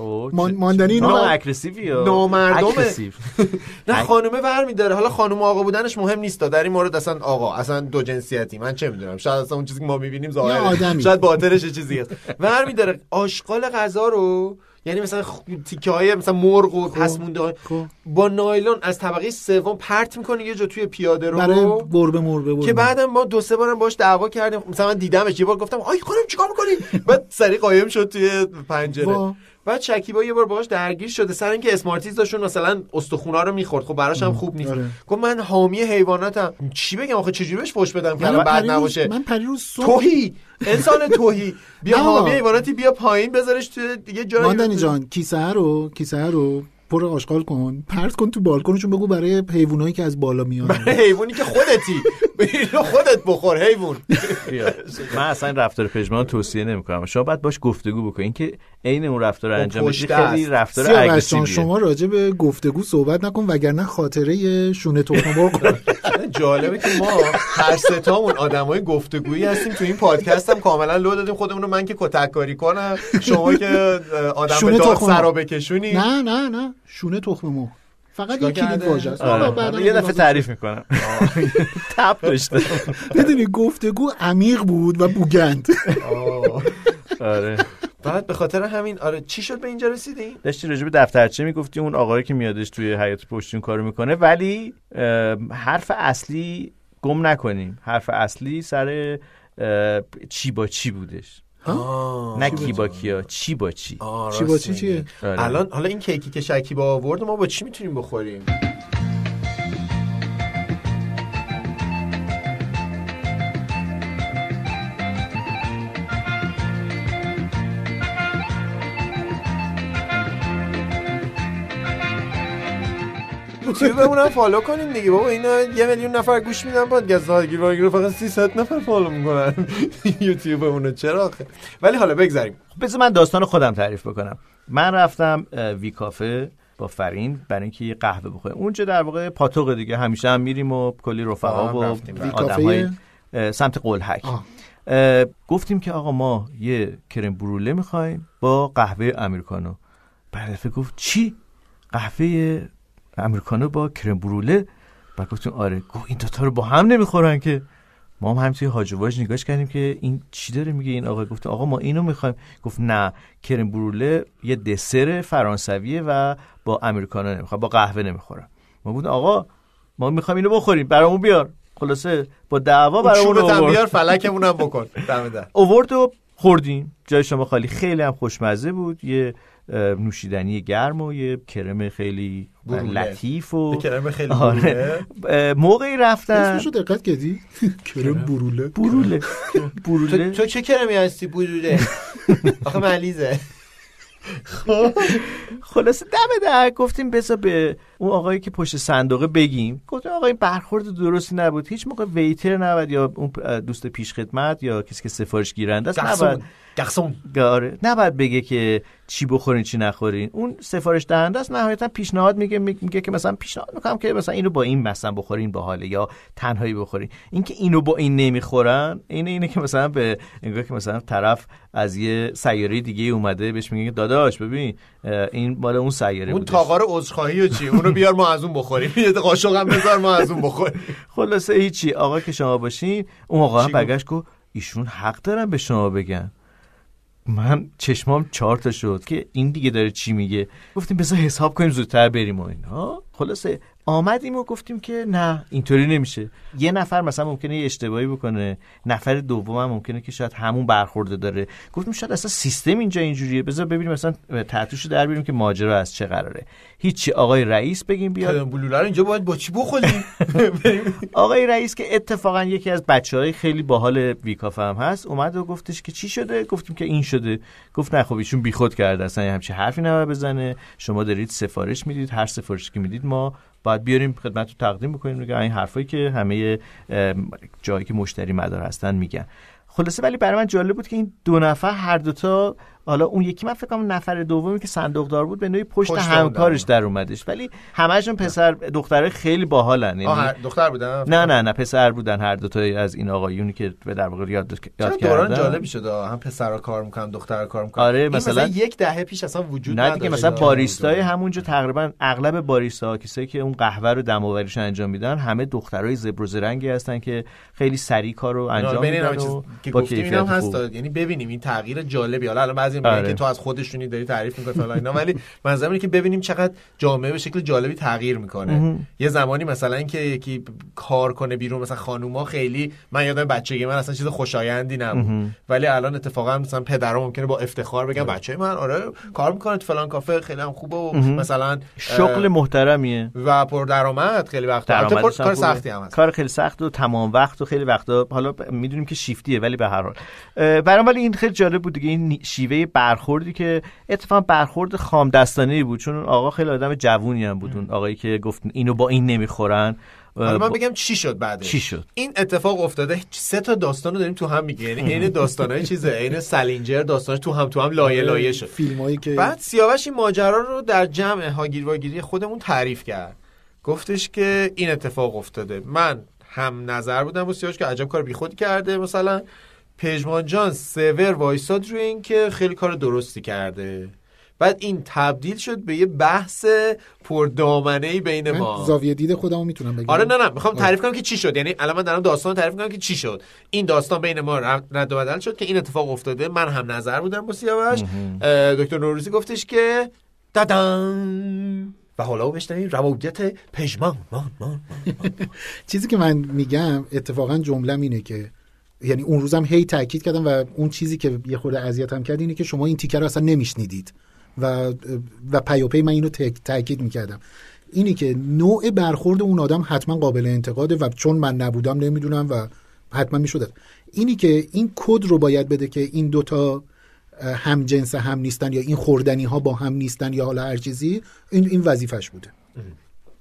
[laughs] مان- ماندنی اینو اگریسیوی نامردمه. اگریسیو. [laughs] نه خانومه ور میداره حالا خانوم آقا بودنش مهم نیست در این مورد اصلا آقا اصلا دو جنسیتی. من چه می‌دونم؟ شاید اصلا اون چیزی که ما می‌بینیم یه. ظاهره شاید باطنش یه چیزی هست ور میداره آشغال غذا رو یعنی مثلا تیکه های مثلا مرغ و پس مونده خب. با نایلون از طبقه سوم پرت می‌کنه یه جا توی پیاده رو. برای گربه مربه که بعدم ما دو سه بارم باش دعوا کردیم. مثلا من دیدمش یه بار گفتم آی خانم چیکار می‌کنی؟ بعد سری قایم شد توی پنجره. وا. بعد شکیبا یه بار باهاش درگیر شده سر اینکه اسمارتیز داشتون مثلا استخونا رو می‌خورد. خب براش هم خوب نیست. آره. گفت من حامی حیواناتم. چی بگم آخه؟ چجوری بهش فوش بدم که پریروز- نباشه؟ من پریروز صبح توهی! انسان توهی! [laughs] بیا. حامی حیواناتی بیا پایین بذارش توی یه جایی ماندنی جان کیسه رو کیسه رو پر آشغال کن. پرت کن تو بالکنشون بگو برای حیوانایی که از بالا میان. حیوانی که خودتی. اینو خودت بخور حیوان. من اصلا این رفتار پژمان توصیه نمی‌کنم. شما باید باش گفتگو بکنین که عین اون رفتار انجام بدی خیلی. رفتار اگریسیویه شما راجع به گفتگو صحبت نکن وگرنه خاطره شونه تخم مرغ رو- جالبه که ما هر ستامون آدمای گفتگویی هستیم تو این پادکست هم کاملا لو دادیم خودمون رو من که کتک کاری کنم شما که آدم مرغ. سرا بکشونی. نه نه نه. شونه تخم مرغ فقط یه کلید؟ واژه است. آره. یه دفعه تعریف می‌کنم. [laughs] تپ داشته. می‌دونی گفتگو عمیق بود و بوگند. آره. بعد به خاطر همین آره چی شد به اینجا رسیدیم داشتی راجع به دفترچه می‌گفتی اون آقایی که میادش توی حیات پشتون کارو می‌کنه ولی حرف اصلی گم نکنیم حرف اصلی سر چی با چی بودش نه کی با کیا چی با چی آه، چی با چی. چیه؟ آره. الان حالا این کیکی که شکیبا آورد ما با چی می‌تونیم بخوریم یوتیوبمون هم follow کنین دیگه. بابا اینا یه میلیون نفر گوش میدن پادکست زادگی رو فقط 300 نفر follow می‌کنن. [laughs] یوتیوبمون چرا آخه؟ ولی حالا بگذاریم. بذار من داستان خودم تعریف بکنم. من رفتم وی کافه با فرین برای اینکه یه قهوه بخوریم. اونجا در واقع پاتوق دیگه. همیشه هم میریم و کلی رفقا و رفتیم. وی آدم های کافه؟ سمت قلحک. اه، گفتیم که آقا ما یه کرم بروله می‌خوایم با قهوه امریکانو بعد گفت چی؟ قهوه امریکانو با کرم بروله بعد گفتیم آره گفت این دوتا رو با هم نمی‌خورن که. ما هم و واج نگاش کردیم که این چی داره میگه؟ این آقا گفت آقا ما اینو می‌خوایم. گفت نه کرم بروله یه دسر فرانسویه و با امریکانو نمی‌خوام با قهوه نمی‌خورم ما گفتیم آقا ما می‌خوایم اینو بخوریم برامون بیار. خلاصه با دعوا برامون هم آورد. بیار فلکمون هم بکن. [laughs] اوورد و خوردیم. جای شما خالی. خیلی هم خوشمزه بود. یه نوشیدنی گرم و یه کرم خیلی بروله. لطیف و کرم خیلی آره. موقعی رفتن. اسمشو دقت کردی؟ کرم بروله. بروله. [laughs] بروله. تو چه کرمی هستی بروله؟ [laughs] آخه ملیزه. خلاصه دم در گفتیم بذار به اون آقایی که پشت صندوقه بگیم گفتیم آقا این برخورد درستی نبود. هیچ موقع ویتر نبود یا اون دوست پیش خدمت یا کسی که سفارش گیرنده است نباید گرسون گرسون آره. نباید بگه که چی بخورین چی نخورین. اون سفارش دهنده است نهایتا پیشنهاد میگه میگه که مثلا پیشنهاد می‌کنم که مثلا اینو با این مثلا بخورین باحاله یا تنهایی بخورین. اینکه اینو با این نمی‌خورن این اینه که مثلا به انگار که مثلا طرف از یه سیاره دیگه اومده بهش میگه داداش ببین این مال اون سیاره اون. تاقار عذرخواهی و چی؟ اونو بیار ما از اون بخوریم. یه قاشق هم بذار ما از اون بخوریم. خلاصه هیچی. آقا که شما باشین اون آقا هم؟ برگشت گفت ایشون حق دارن به شما بگن. من چشمام چهار تا شد که این دیگه داره چی میگه؟ گفتیم بذار حساب کنیم زودتر بریم و اینا. خلاصه آمدیم و گفتیم که نه اینطوری نمیشه. یه نفر مثلا ممکنه یه اشتباهی بکنه. نفر دوم هم ممکنه که شاید همون برخورده داره. گفتیم شاید اصلا سیستم اینجا اینجوریه. بذار ببینیم مثلا تحتوش در بیاریم که ماجرا از چه قراره. هیچی. آقای رئیس بگیم بیاد. بلوله رو اینجا باید با چی بخوریم؟ [laughs] آقای رئیس که اتفاقا یکی از بچه های خیلی باحال ویکاف هم هست اومد و گفتش که چی شده؟ گفتیم که این شده. گفت نه خب ایشون بیخود کرده اصلا یه همچی حرفی نباید بزنه. شما دارید سفارش می‌دید. هر سفارشی که می‌دید ما باید بیاریم خدمت رو تقدیم بکنیم میگه این حرفایی که همه جایی که مشتری مدار هستن میگن. خلاصه ولی برای من جالب بود که این دو نفر هر دوتا حالا اون یکی من فکر کنم نفر دومی که صندوق دار بود به نوعی پشت, پشت همکارش در اومدش. ولی همشون پسر دختره خیلی باحالن. یعنی دختر بودم نه نه نه پسر بودن هر دوتا از این آقایونی که به در واقع یاد یاد دوران کردن. جالبی شد. هم پسرا کار می‌کنن دخترا کار می‌کنن. آره، این مثلا- یک دهه پیش اصلا وجود نه دیگه. مثلا باریستای همونجا تقریبا اغلب باریستا کسایی که اون قهوه رو دمآوریش انجام میدن همه دخترای زبر و زرنگی هستن که خیلی سریع کار رو اینا رو انجام میدن و با کیفیت هست خوب. یعنی ببینیم این تغییر جالبی. حالا الان بعضی میگن آره. که تو از خودشونی داری تعریف می‌کنی فلان اینا ولی منظورم اینه که ببینیم چقدر جامعه به شکل جالبی تغییر می‌کنه. یه زمانی مثلا اینکه یکی کار کنه بیرون مثلا خانوما خیلی من یادم بچگی من اصلا چیز خوشایندی نبود. ولی الان اتفاقا مثلا پدرها ممکنه با افتخار بگن بچه من آره کار می‌کنه تو فلان کافه خیلی هم خوبه و. مثلا شغل محترمیه و پر درآمد خیلی هم کار. سختی هم هست کار خیلی سخت و تمام وقت و خیلی وقتا حالا می‌دونیم که شیفتیه ولی به هر حال برام ولی این خیلی جالب بود دیگه این نی- شیوه برخوردی که اتفاقا برخورد خام دستانه بود چون اون آقا خیلی آدم جوونی هم بود اون آقایی که گفت اینو با این نمی‌خورن. حالا من بگم چی شد بعدش؟ چی شد؟ این اتفاق افتاده سه تا داستان رو داریم تو هم میگه. یعنی عین داستانای چیزه عین سلینجر داستانش تو هم تو هم لایه لایه شد. فیلمایی که بعد سیاوش این ماجرا رو در جمع هاگیر واگیری خودمون تعریف کرد. گفتش که این اتفاق افتاده. من هم نظر بودم با سیاوش که عجب کار بیخود کرده مثلا پژمان جان سور وایساد روی این که خیلی کار درستی کرده. بعد این تبدیل شد به یه بحث پردامنه بین ما. زاویه دید خودمو می‌تونم بگم. آره نه نه می‌خوام. تعریف کنم که چی شد. یعنی الان من دارم داستان تعریف کنم که چی شد. این داستان بین ما رد و بدل شد که این اتفاق افتاده. من هم نظر بودم با سیاوش. دکتر نوروزی گفتش که دادن و حالا بشنویم روایت پژمان. مان مان [laughs] چیزی که من میگم اتفاقا جملم اینه که یعنی اون روزم هی تاکید کردم و اون چیزی که یه خورده اذیتم کرد اینه که شما این تیکر رو اصلا نمیشنیدید. و و پیاپی من اینو تاکید می‌کردم. اینی که نوع برخورد اون آدم حتما قابل انتقاده و چون من نبودم نمی‌دونم و حتما می‌شد اینی که این کد رو باید بده که این دوتا هم جنس هم نیستن یا این خوردنی ها با هم نیستن یا حالا هر چیزی این این وظیفش بوده.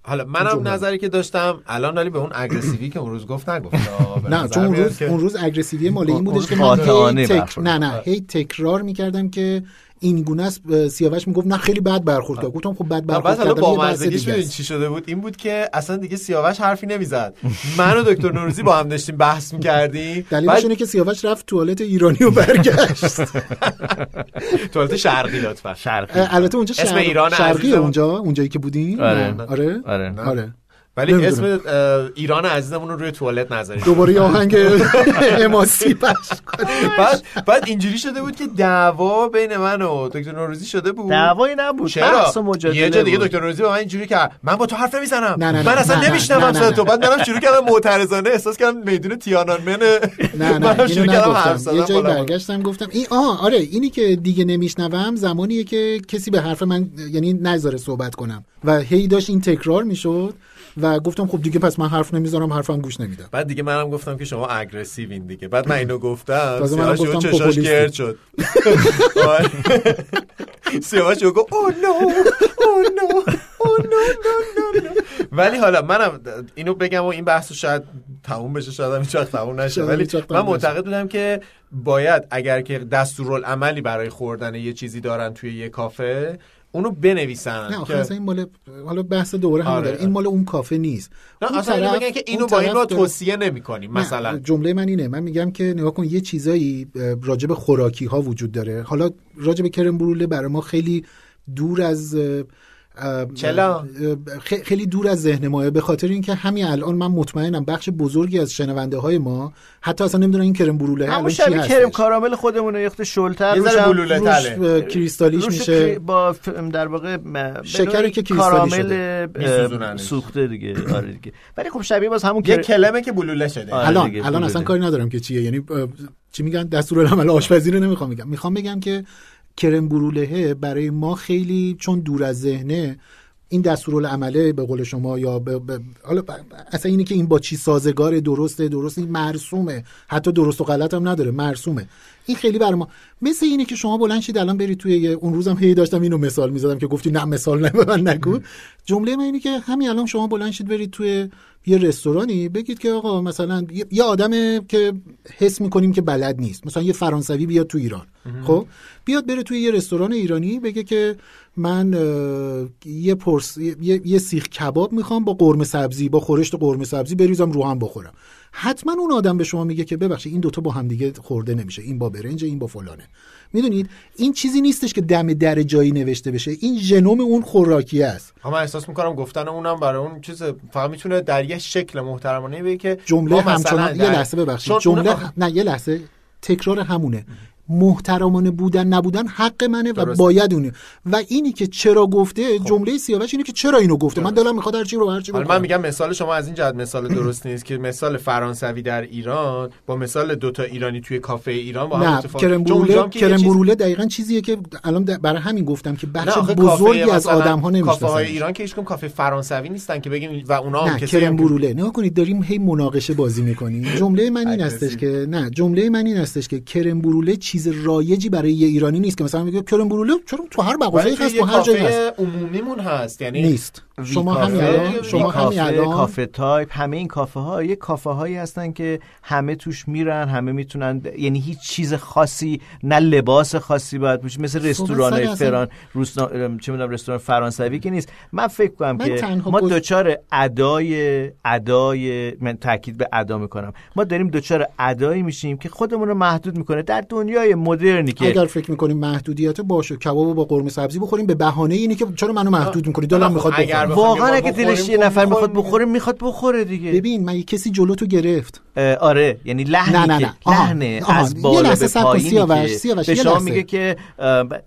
حالا منم. نظری که داشتم الان ولی به اون اگریسیوی که اون روز گفت نگفت به نه چون اون روز اون روز اگریسیوی مال این بودش که من هی تک... نه نه هی تکرار می‌کردم که این گونه است سیاوش می‌گفت نه خیلی بد برخورد کرد. گفتم خب بد برخورد بعد حالا کردن با است. چی شده بود؟ این بود که اصلا دیگه سیاوش حرفی نمی‌زد. من و دکتر نوروزی با هم داشتیم بحث می‌کردیم. دلیلش اینه که سیاوش رفت توالت ایرانی و برگشت. [laughs] توالت شرقی لطفا. شرقی. البته اونجا اسم شرق... ایران شرقی اونجا اونجایی که بودیم آره. نه. آره. آره. ولی نمی‌دونم. اسم ایران عزیزمون رو روی توالت نذارید. دوباره آهنگ [laughs] حماسی پخش بعد بعد اینجوری شده بود که دعوا بین من و دکتر نوروزی شده بود. دعوایی نبود چرا؟ بحث و مجادله یه جا دیگه. دکتر نوروزی با من اینجوری کرد من با تو حرف نمی‌زنم. نه، نه، من نه، اصلا نه، نه، نمیشنوم نه، نه، صدا تو نه. بعد منم شروع کردم معترضانه احساس کردم میدون تیانانمن نه نه اینو شروع کردم حرف یه جایی. برگشتم گفتم این آه آره اینی که دیگه نمیشنوم زمانیه که کسی به حرف من یعنی نذاره صحبت کنم. و هی داشت این تکرار می‌شد. و گفتم خب دیگه پس من حرف نمی‌ذارم حرفم گوش نمیدم بعد دیگه منم گفتم که شما اگریسیوین دیگه بعد من اینو گفتم سیاوش چشاش. گرد شد آره. [laughs] سیاوش گفت اوه نو اوه نو ولی حالا منم اینو بگم و این بحث رو شاید تموم بشه شاید هم وقت تموم نشه ولی من. معتقد بودم که باید اگر که دستورالعملی برای خوردن یه چیزی دارن توی یه کافه اونو بنویسن نه آخه که- اصلا این مال حالا بحث دوره هم آره، داره. این مال اون کافه نیست. نه اون اصلا اینو طرف- بگن که اینو با این طرف رو داره- توصیه نمی کنیم نه، مثلا. جمله من اینه. من میگم که نگاه کن یه چیزایی راجب خوراکی ها وجود داره. حالا راجب کرم بروله برای ما خیلی دور از چلا؟ خیلی دور از ذهن ماه به خاطر اینکه همین الان من مطمئنم بخش بزرگی از شنونده های ما حتی اصلا نمی‌دونن این کرم بروله همون الان چی شبیه. کرم کارامل خودمونه یخت شلتر یه ذره بلوله تله. کریستالیش میشه با در واقع بدون که کریستالی شده. سوخته دیگه آره دیگه ولی خب شبیه باز همون یه کلمه که بلوله شده آره الان الان. اصلا کاری ندارم که چیه یعنی چی میگن دستورالعمل آشپزی رو نمی‌خوام بگم می‌خوام بگم که کرم برولهه برای ما خیلی چون دور از ذهنه این دستورالعمله به قول شما یا به به- حالا اصلا اینه که این با چی سازگار درسته درست این مرسومه. حتی درست و غلط هم نداره مرسومه. این خیلی برای ما مثل اینه که شما بلند شید الان برید توی یه- اون روزم هی داشتم اینو مثال می‌زدم که گفتی نه مثال نه من نگو. جمله من اینه که همین الان شما بلند شید برید توی یه رستورانی؟ بگید که آقا مثلا یه- آدمه که حس می‌کنیم که بلد نیست. مثلا یه فرانسوی بیاد تو ایران. خب؟ بیاد بره توی یه رستوران ایرانی بگه که من یه پرس یه, یه سیخ کباب می‌خوام با قرمه سبزی با خورشت قرمه سبزی بریزم رو هم بخورم. حتما اون آدم به شما میگه که ببخشید این دوتا با هم دیگه خورده نمیشه. این با برنج این با فلانه. می‌دونید؟ این چیزی نیستش که دم در جایی نوشته بشه. این ژنوم اون خوراکی است. اما احساس می‌کنم گفتن اونم برای اون چیز فقط می‌تونه در یه شکل محترمانه بگه که جمله همچنان در- یه لحظه ببخشید. جمله نه یه لحظه. تکرار همونه. محترمانه بودن نبودن حق منه و. باید اونه. و اینی که چرا گفته جمله سیاوش اینه که چرا اینو گفته؟ من دلم می‌خواد هر چی رو هر چی حالا بکنم. من میگم مثال شما از این جهت مثال درست نیست که مثال فرانسوی در ایران با مثال دوتا ایرانی توی کافه ایران با هم نه اتفاق کرم بروله کرم بروله دقیقا چیزیه که الان برای همین گفتم که نه بخش بزرگی از آدم ها کافه های نمی‌شناسن ایران که هیچ کدوم کافه فرانسوی نیستن که بگیم و اونا هم نه کرم بروله. نگاه کنید داریم هی مناقشه بازی می‌کنیم. جمله من این هستش که نه جمله من این هستش که کرم بروله چیز رایجی برای یه ایرانی نیست که مثلا میگه کرم بروله چرا تو هر مغازه‌ای هست تو هر جایی هست. عمومیمون هست یعنی نیست. شما همین الان؟ شما همین الان؟ کافه تایپ. همه این کافه ها یه کافه هایی هستن که همه توش میرن همه می‌تونن یعنی هیچ چیز خاصی نه لباس خاصی باید باشه. مثل رستوران فران روسنا چه می‌دونم رستوران فرانسوی که نیست. من فکر کنم من که ما گز- دچار ادای ادای من تاکید به ادا می‌کنم. ما داریم دچار ادایی میشیم که خودمون رو محدود می‌کنه. در دنیای مدرنی که اگر فکر می‌کنیم محدودیت باشه. کباب با قرمه سبزی بخوریم. به بهانه اینه که چرا منو محدود می‌کنی؟ دلم می‌خواد واقعا یه اگه دلش یه نفر می‌خواد بخوره می‌خواد بخوره دیگه. ببین من کسی جلو تو گرفت. آره یعنی لحنی نه، نه، که نه. آها، لحن آها. از یه بالا لحظه به پایینی سیاوش، که سیاوش، به یه شما لحظه. میگه که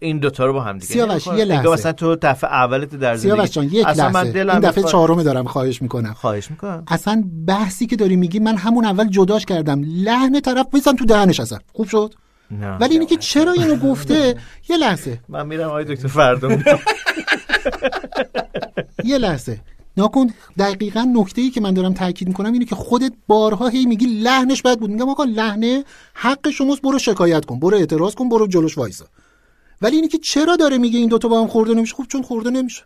این دوتا رو با هم دیگه. سیاوش، نمی‌خوره. یه لحظه. مثلا تو دفعه اولت در زندگی سیاوش جان یک اصلا من لحظه. دلم این دفعه چهارم دارم خواهش می‌کنم. خواهش می‌کنم. اصلا بحثی که داری میگی من همون اول جداش کردم. لحن طرف بزن تو دهنش اصلا. خوب شد؟ نه ولی اینی که چرا اینو گفته؟ [laughs] یه لحظه. من میرم آقای دکتر فردم [laughs] [laughs] یه لحظه. ناکن دقیقا نکته ای که من دارم تاکید می‌کنم اینه که خودت بارها هی میگی لحنش بد بود. میگم آقا لحنه حق شماست برو شکایت کن برو اعتراض کن برو جلوش وایسا. ولی اینی که چرا داره میگه این دوتا با هم خورده نمیشه؟ خب چون خورده نمیشه.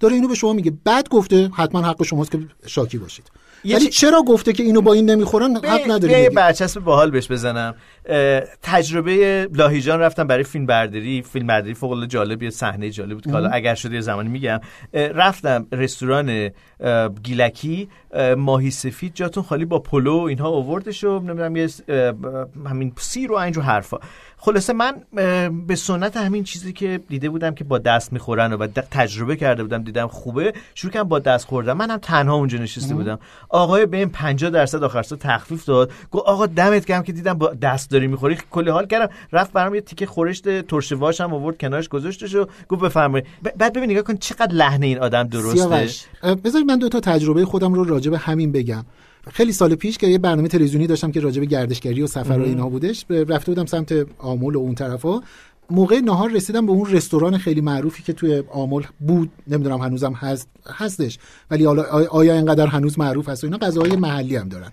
داره اینو به شما میگه. بد گفته حتما حق شماست که شاکی باشید. ولی چرا گفته که اینو با این نمی‌خورن؟ حق نداری یه. برچسب باحال بهش بزنم. تجربه لاهیجان رفتم برای فیلم برداری. فیلم برداری فوق العاده جالب صحنه جالب بود که حالا. اگر شده یه زمانی میگم. رفتم رستوران گیلکی اه، ماهی سفید جاتون خالی با پلو اینها اووردش و نمی‌دونم یه همین سیر و اینجور حرفا. خلاصه من به سنت همین چیزی که دیده بودم که با دست می‌خورن و تجربه کرده بودم دیدم خوبه شروع کردم با دست خوردم منم تنها اونجا نشسته. بودم. آقای به این 50 درصد آخر سال تخفیف داد. گفت آقا دمت گرم که دیدم با دست داری می‌خوری. کلی حال کردم. رفت برام یه تیکه خورشت ترش واش هم آورد کنارش گذاشتش و گفت بفرمایید. بعد ببین نگاه کن چقدر لحن این آدم درسته. بذارید من دو تا تجربه خودم رو راجع به همین بگم. خیلی سال پیش که یه برنامه تلویزیونی داشتم که راجع به گردشگری و سفر و. اینا بودش رفته بودم سمت آمل و اون طرفا. موقع نهار رسیدم به اون رستوران خیلی معروفی که توی آمل بود نمی‌دونم هنوزم هست هستش. ولی حالا آیا اینقدر هنوز معروف هست و اینا غذاهای محلی هم دارن.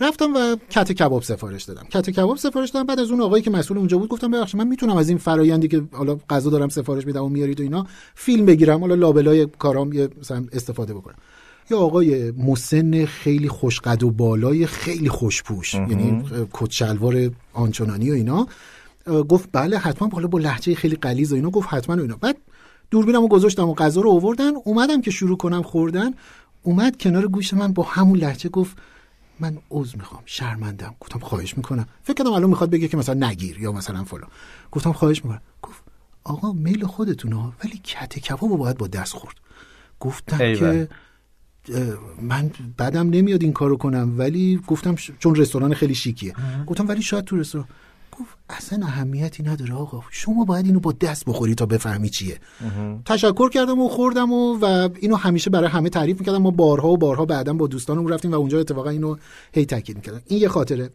رفتم و کت کباب سفارش دادم. کت کباب سفارش دادم. بعد از اون آقایی که مسئول اونجا بود گفتم ببخشید من می‌تونم از این فرایندی که حالا غذا دارم سفارش میدم و میارید و اینا فیلم بگیرم. حالا لابلای کارام یه استفاده بکنم. یه آقای مسن خیلی خوشقد و بالای خیلی خوشپوش. یعنی شلوار آنچنانی و اینا. گفت بله حتما بالا با لحجه خیلی غلیظ و اینا گفت حتما و اینا. بعد دوربینمو گذاشتم و غذا رو آوردن. اومدم که شروع کنم خوردن. اومد کنار گوش من با همون لحجه گفت من عذر می‌خوام شرمندم. گفتم خواهش می‌کنم. فکر کردم الان می‌خواد بگه که مثلا نگیر یا مثلا فلان. گفتم خواهش می‌کنم. گفت آقا میل خودتونه ها، ولی کت کباب باید با دست خورد. گفتم. که اه، من بعدم نمیاد این کارو کنم ولی گفتم ش- چون رستوران خیلی شیکیه. گفتم ولی شاید تو رستوران گفت اصلا اهمیتی نداره آقا. شما باید اینو با دست بخوری تا بفهمی چیه. تشکر کردم و خوردم و, و اینو همیشه برای همه تعریف می‌کردم. ما بارها و بارها بعدا با دوستانم رفتیم و اونجا اتفاقا اینو هی تاکید می‌کردم. این یه خاطره.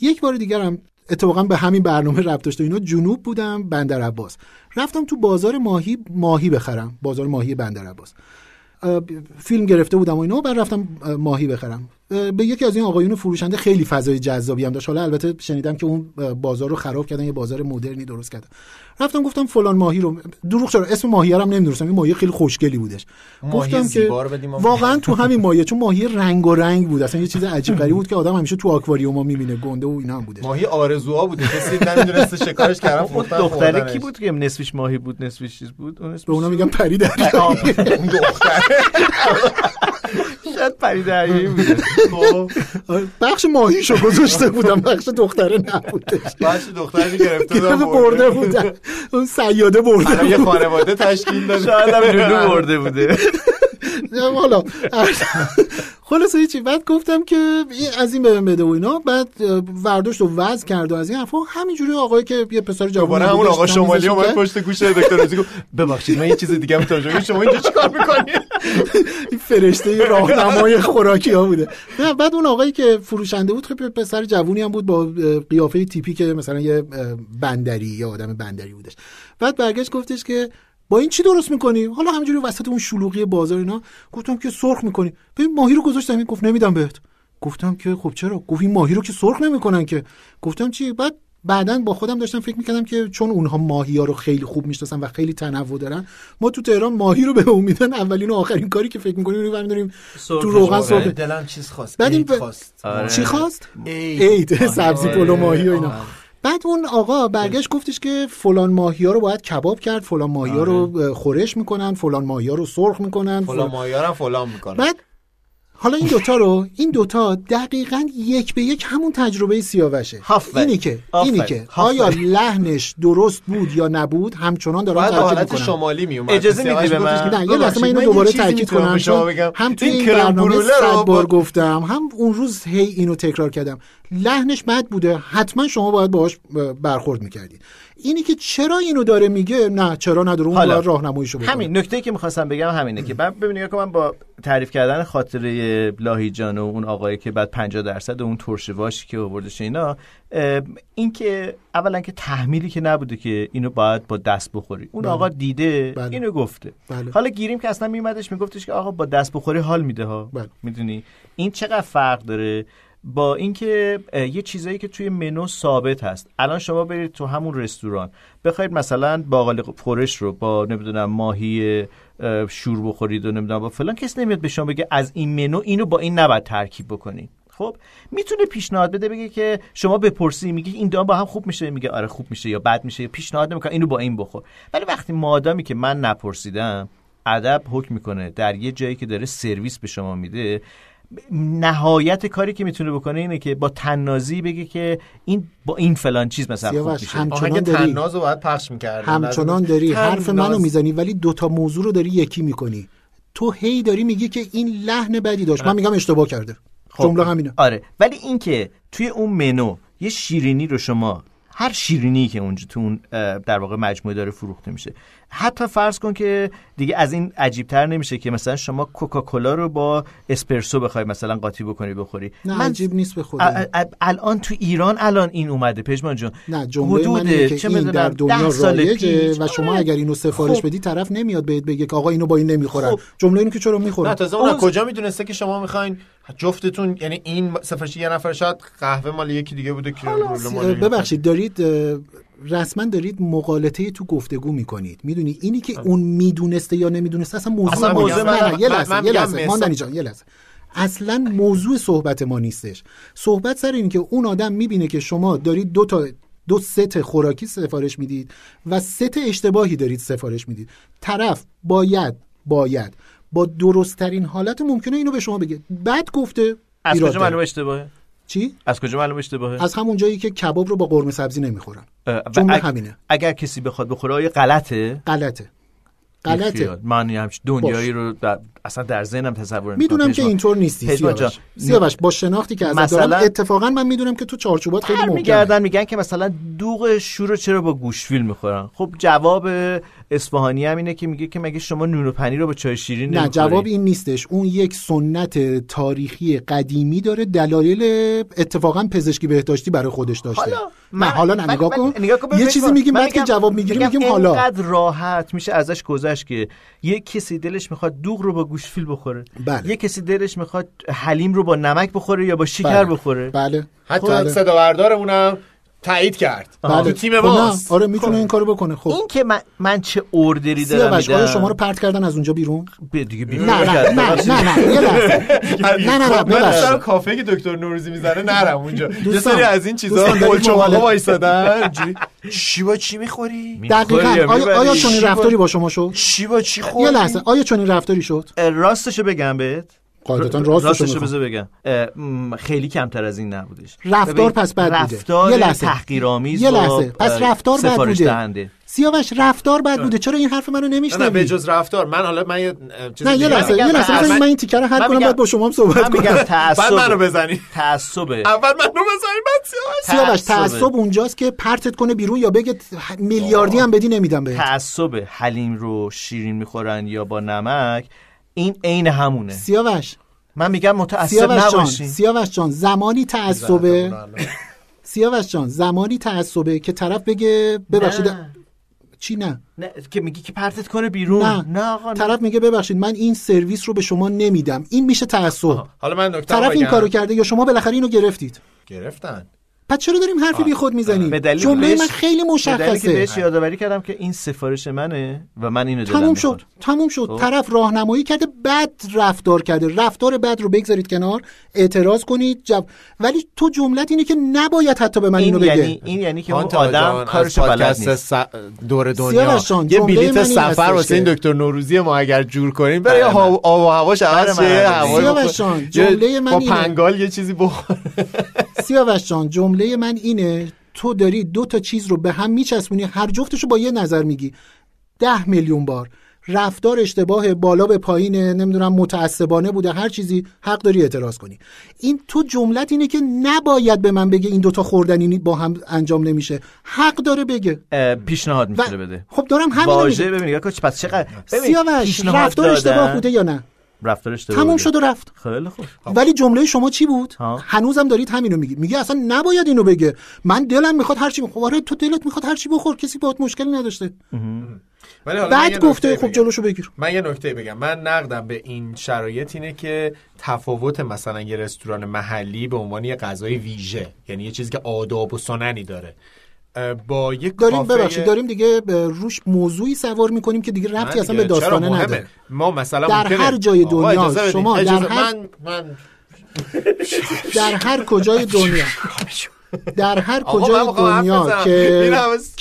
یک بار دیگر هم اتفاقا به همین برنامه ربط داشته اینا. جنوب بودم بندر عباس. رفتم تو بازار ماهی ماهی بخرم. بازار ماهی بندر عباس. فیلم گرفته بودم و اینا و بعد رفتم اه، ماهی بخرم. به یکی از این آقایون فروشنده خیلی فضای جذابی هم داشت. حالا البته شنیدم که اون بازار رو خراب کردن یه بازار مدرنی درست کردن. رفتم گفتم فلان ماهی رو دروغ چرا؟ اسم ماهی رو هم نمی‌دونستم. این ماهی خیلی خوشگلی بودش. ماهی گفتم که. واقعا تو همین ماهی چون ماهی رنگ و رنگ بود. اصلا یه چیز عجیب غریبی بود که آدم همیشه تو آکواریوم می‌بینه گنده و اینا هم بودش ماهی آرزوها بوده. کسی نمی‌دونسته شکارش کردن اون گفتن دختره خوردنش. کی بود که نصفش ماهی بود نصفش چیز بود؟ اون به اونا میگم پری در [laughs] دختره. [laughs] شاید پری دریایی بوده. خب، بخش ماهیشو گذاشته بودم بخش دختره نبودش بخش دختری گرفته بودن برده. بودن اون سیاده برده یه. خانواده تشکیل داده. شاید هم [laughs] برده بوده. حالا. خلاصه چی بعد گفتم که از این بهم بده و اینا. بعد ورداشت و وزن کرد و از این حرفا. همینجوری آقایی که یه پسر جوان دوباره همون آقا شمالی اومد. پشت گوش دکتر گفت ببخشید من یه چیز دیگه هم ترجمه شما اینجا چیکار می‌کنی؟ [laughs] این فرشته راهنمای خوراکی ها بوده. نه بعد اون آقایی که فروشنده بود خیلی پسر جوونی هم بود با قیافه تیپی که مثلا یه بندری یا آدم بندری بودش. بعد برگشت گفتش که با این چی درست می‌کنی؟ حالا همینجوری وسط اون شلوغی بازار اینا گفتم که سرخ می‌کنی. ببین ماهی رو گذاشتم این گفت نمیدم بهت. گفتم که خب چرا؟ گفت این ماهی رو که سرخ نمی‌کنن که. گفتم چی؟ بعد بعدا با خودم داشتم فکر می‌کردم که چون اونها ماهی ها رو خیلی خوب می‌شناسن و خیلی تنوع دارن ما تو تهران ماهی رو به اون میدن. اولین و آخرین کاری که فکر می‌کنیم اینو می‌دونیم تو روغن سرخ دلم چیز خواست. بعد این ب- خواست. آره. چی خواست؟ عید. سبزی آره. پلو ماهی و اینا. آره. بعد اون آقا برگشت گفتش که فلان ماهی ها رو باید کباب کرد فلان ماهی ها رو اه، خورش می‌کنن فلان ماهی ها رو سرخ می‌کنن فلان ماهیارم فلان می‌کنه بعد حالا این دوتا رو این دوتا دقیقا یک به یک همون تجربه سیاوشه آفرین. اینی که. اینی که. آیا لحنش درست بود یا نبود همچنان دارم تاکید حالت می‌کنم شمالی میومد اجازه سیاوش میدی به من؟ نه یه لحظه من اینو دوباره تاکید کنم هم توی این این برنامه برونه صد رو بار با- گفتم هم اون روز هی اینو تکرار کردم لحنش بد بوده حتما شما باید باهاش برخورد می‌کردید اینی که چرا اینو داره میگه نه چرا نداره اون راهنماییشو بکنه همین نکته که می‌خواستم بگم همینه که من ببینید که من با تعریف کردن خاطره لاهیجان و اون آقایی که بعد 50 درصد اون ترشواشی که آوردش اینا این که اولا که تحمیلی که نبوده که اینو باید با دست بخوری اون بله. آقا دیده بله. اینو گفته بله. حالا گیریم که اصلا میومدش میگفتش که آقا با دست بخوری حال میده ها بله. می‌دونی این چقدر فرق داره با اینکه یه چیزایی که توی منو ثابت هست. الان شما برید تو همون رستوران. بخواید مثلا باقالی خورش رو با نمی‌دونم ماهی اه، شور بخورید و نمی‌دونم با فلان کس نمیاد به شما بگه از این منو اینو با این نباید ترکیب بکنی خب می‌تونه پیشنهاد بده بگه که شما بپرسی میگه این دام با هم خوب میشه میگه آره خوب میشه یا بد میشه یا پیشنهاد نمی‌کنه اینو با این بخور. ولی وقتی مادامی که من نپرسیدم ادب حکم می‌کنه در یه جایی که داره سرویس به شما میده نهایت کاری که می‌تونه بکنه اینه که با تنازی بگه که این با این فلان چیز مثلا خوب میشه. همچنان داری. تناز رو باید پخش می‌کرد همچنان داری. حرف منو می‌زنی ولی دوتا موضوع رو داری یکی می‌کنی. تو هی داری میگی که این لحن بدی داشت. من میگم اشتباه کرده. جمله همینه. آره. ولی اینکه توی اون منو یه شیرینی رو شما هر شیرینی که اونجا تو اون در واقع مجموعه داره فروخته میشه حتی فرض کن که دیگه از این عجیبتر نمیشه که مثلا شما کوکاکولا رو با اسپرسو بخوای مثلا قاطی بکنی بخوری. نه عجیب نیست به ا- الان تو ایران الان این اومده. پژمان جان نه حدود من اینه که چه این در ده دنیا سال رایجه پیش. و شما آره. اگر اینو سفارش خب. بدی طرف نمیاد بهت بگه که آقا اینو با این نمی‌خورن. جمله اینه که چرا می‌خورن؟ نه تازه اون کجا می‌دونسته که شما می‌خواین جفتتون یعنی این سفارش یه نفر شاید قهوه مال یکی دیگه بوده که ببخشید دارید رسما دارید مغالطه تو گفتگو می‌کنید. می‌دونی اینی که اون می‌دونسته یا نمی‌دونسته اصلا موضوع اصلا موضوع. من- نه یه لحظه یه لحظه. ماندنی جان یه لحظه. اصلا موضوع صحبت ما نیستش. صحبت سر این که اون آدم می‌بینه که شما دارید دو تا دو ست خوراکی سفارش می‌دید و ست اشتباهی دارید سفارش می‌دید. طرف باید باید با درستترین حالت ممکنه اینو به شما بگه. بعد گفته از کجا. معلوم اشتباهه؟ چی؟ از کجا معلوم اشتباهه؟ از همون جایی که کباب رو با قرمه سبزی نمی‌خورن جمله اگ- همینه. اگر کسی بخواد بخوره آیا غلطه؟ غلطه. غلطه. یه همچین دنیایی رو در- اصلا در ذهنم تصور. می‌دونم که. اینطور نیستی سیاوش سیاوش با شناختی که ازت مثلا- دارم اتفاقا من می‌دونم که تو چارچوبات خیلی محکمه میگردن میگن که مثلا دوغ شور چرا با گوشفیل می‌خورن خب جواب اصفهانی هم اینه که میگه که مگه شما نون و پنیر رو با چای شیرین نه؟ جواب این نیستش اون یک سنت تاریخی قدیمی داره دلایل اتفاقا پزشکی بهداشتی برای خودش داشته حالا نه من- حالا نه نگاه کن یه چیزی. میگیم بعد که جواب می‌گیریم میگیم حالا راحت میشه ازش گذشت که یه کسی دلش می‌خواد دوغ رو با گوشفیل بخوره بله. یه کسی دلش می‌خواد حلیم رو با نمک بخوره یا با شکر بله. بخوره بله حتی بله. صدا بردارمونم تایید کرد. بله. تو تیم خب ماست. آره می‌تونه این کارو بکنه. خب. این که من, من چه اوردری دارم میدم؟ شما رو پرت کردن از اونجا بیرون؟ به دیگه بیرون نه نه. نه نه نه یه لحظه. [laughs] نه نه نه خب، من ببخشید. سر کافه که دکتر نوروزی می‌زنه نرم اونجا. یه سری از این چیزا دوستان، دارید قلچ و مخالف- وایسادن. [laughs] چی با چی می‌خوری؟ دقیقاً. آیا آیا چنین رفتاری با شما شد؟ چی با چی خوردی؟ یه لحظه. آیا چنین رفتاری شد؟ راستشو بگم بهت. قاعدتا می‌خوام. بذار بگم. خیلی کمتر از این نبودش. رفتار پس بد بوده. رفتار یه لحظه. تحقیرآمیز یه لحظه. پس رفتار بد بوده. دهنده. سیاوش رفتار بد بوده. چرا این حرف منو نه نه به نمیشنوی جز رفتار. من حالا من یه چیز نه یه لحظه. یه لحظه. من- من این تیکر رو حل کنم بعد با شما هم صحبت میگم کنم. تعصب. بعد منو بزنی. تعصب. اول منو بزنی بعد سیاوش. سیاوش. تعصب. اونجاست که پرتت کنه بیرون یا بگه میلیاردی هم بدی نمیدم بهت. تعصب حلیم رو شیرین می‌خورن یا با نمک. این عین همونه. سیاوش. من میگم متعصب جان نباشین. سیاوش جان زمانی تعصبه. سیاوش جان زمانی تعصبه که طرف بگه ببخشید. چی نه؟ نه که میگی که پرتت کنه بیرون. نه. نه آقا نه. طرف میگه ببخشید من این سرویس رو به شما نمیدم. این میشه تعصب. حالا من نکته طرف این بگم. کارو کرده یا شما بالاخره اینو گرفتید؟ گرفتن. پس چرا داریم حرفی بی خود می‌زنیم؟ جمله من خیلی مشخصه. بهش یادآوری کردم که این سفارش منه و من اینو تموم می‌خواد. شد تموم شد. خب. طرف راهنمایی کرده بد رفتار کرده. رفتار بد رو بگذارید کنار. اعتراض کنید. جب... ولی تو جملت اینه که نباید حتی به من این اینو بگه. یعنی این یعنی که اون آدم از بلد نیست. س- دور دنیا. یه بلیت سفر واسه این دکتر نوروزی ما اگر جور کنیم برای برای من. آب و هواش عوض. شه هوا جمله من با اینه. پنگال یه چیزی بخور سیاوش جان جمله من اینه تو داری دو تا چیز رو به هم میچسبونی هر جفتش رو با یه نظر میگی. ده میلیون بار. رفتار اشتباه بالا به پایین نمی‌دونم متعصبانه بوده هر چیزی حق داری اعتراض کنی. این تو جملت اینه که نباید به من بگه این دوتا خوردنی با هم انجام نمیشه. حق داره بگه. پیشنهاد می‌تونه بده. خب دارم همین واژه میگم. ببین نگاه کن پس چقدر ببین، سیاوش پیشنهاد رفتار اشتباه. بوده یا نه؟ رفتار اشتباه تموم. شد و رفت. خیلی خوب. ولی جمله شما چی بود؟ ها. هنوزم دارید همینو میگی. میگه اصلا نباید اینو بگه. من دلم می‌خواد هر چی خب آره تو دلت می‌خواد هر چی بخور. کسی باهات مشکلی نداشته. ولی حالا بعد گفته خب. جلوشو بگیر. من یه نکته بگم. من نقدم به این شرایط اینه که تفاوت مثلا یه رستوران محلی به عنوان یه غذای ویژه یعنی یه چیزی که آداب و سننی داره. با یک داریم کافه ببخشید داریم دیگه روش موضوعی سوار می‌کنیم که دیگه ربطی اصلا دیگه، به داستانه؟ نداره ما مثلا در ممکنه- هر جای دنیا. شما در هر- من من در هر کجای دنیا در هر کجای دنیا. که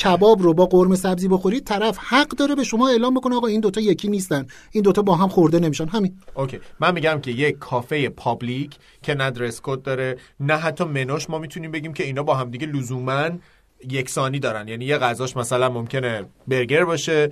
کباب رو با قرمه سبزی بخورید طرف حق داره به شما اعلام بکنه آقا این دوتا یکی نیستن این دوتا با هم خورده نمیشن همین اوکی من میگم که یک کافه public که نه dress code داره نه حتی منوش ما می‌تونیم بگیم که اینا با همدیگه لزوما یکسانی دارن. یعنی یه غذاش مثلا ممکنه برگر باشه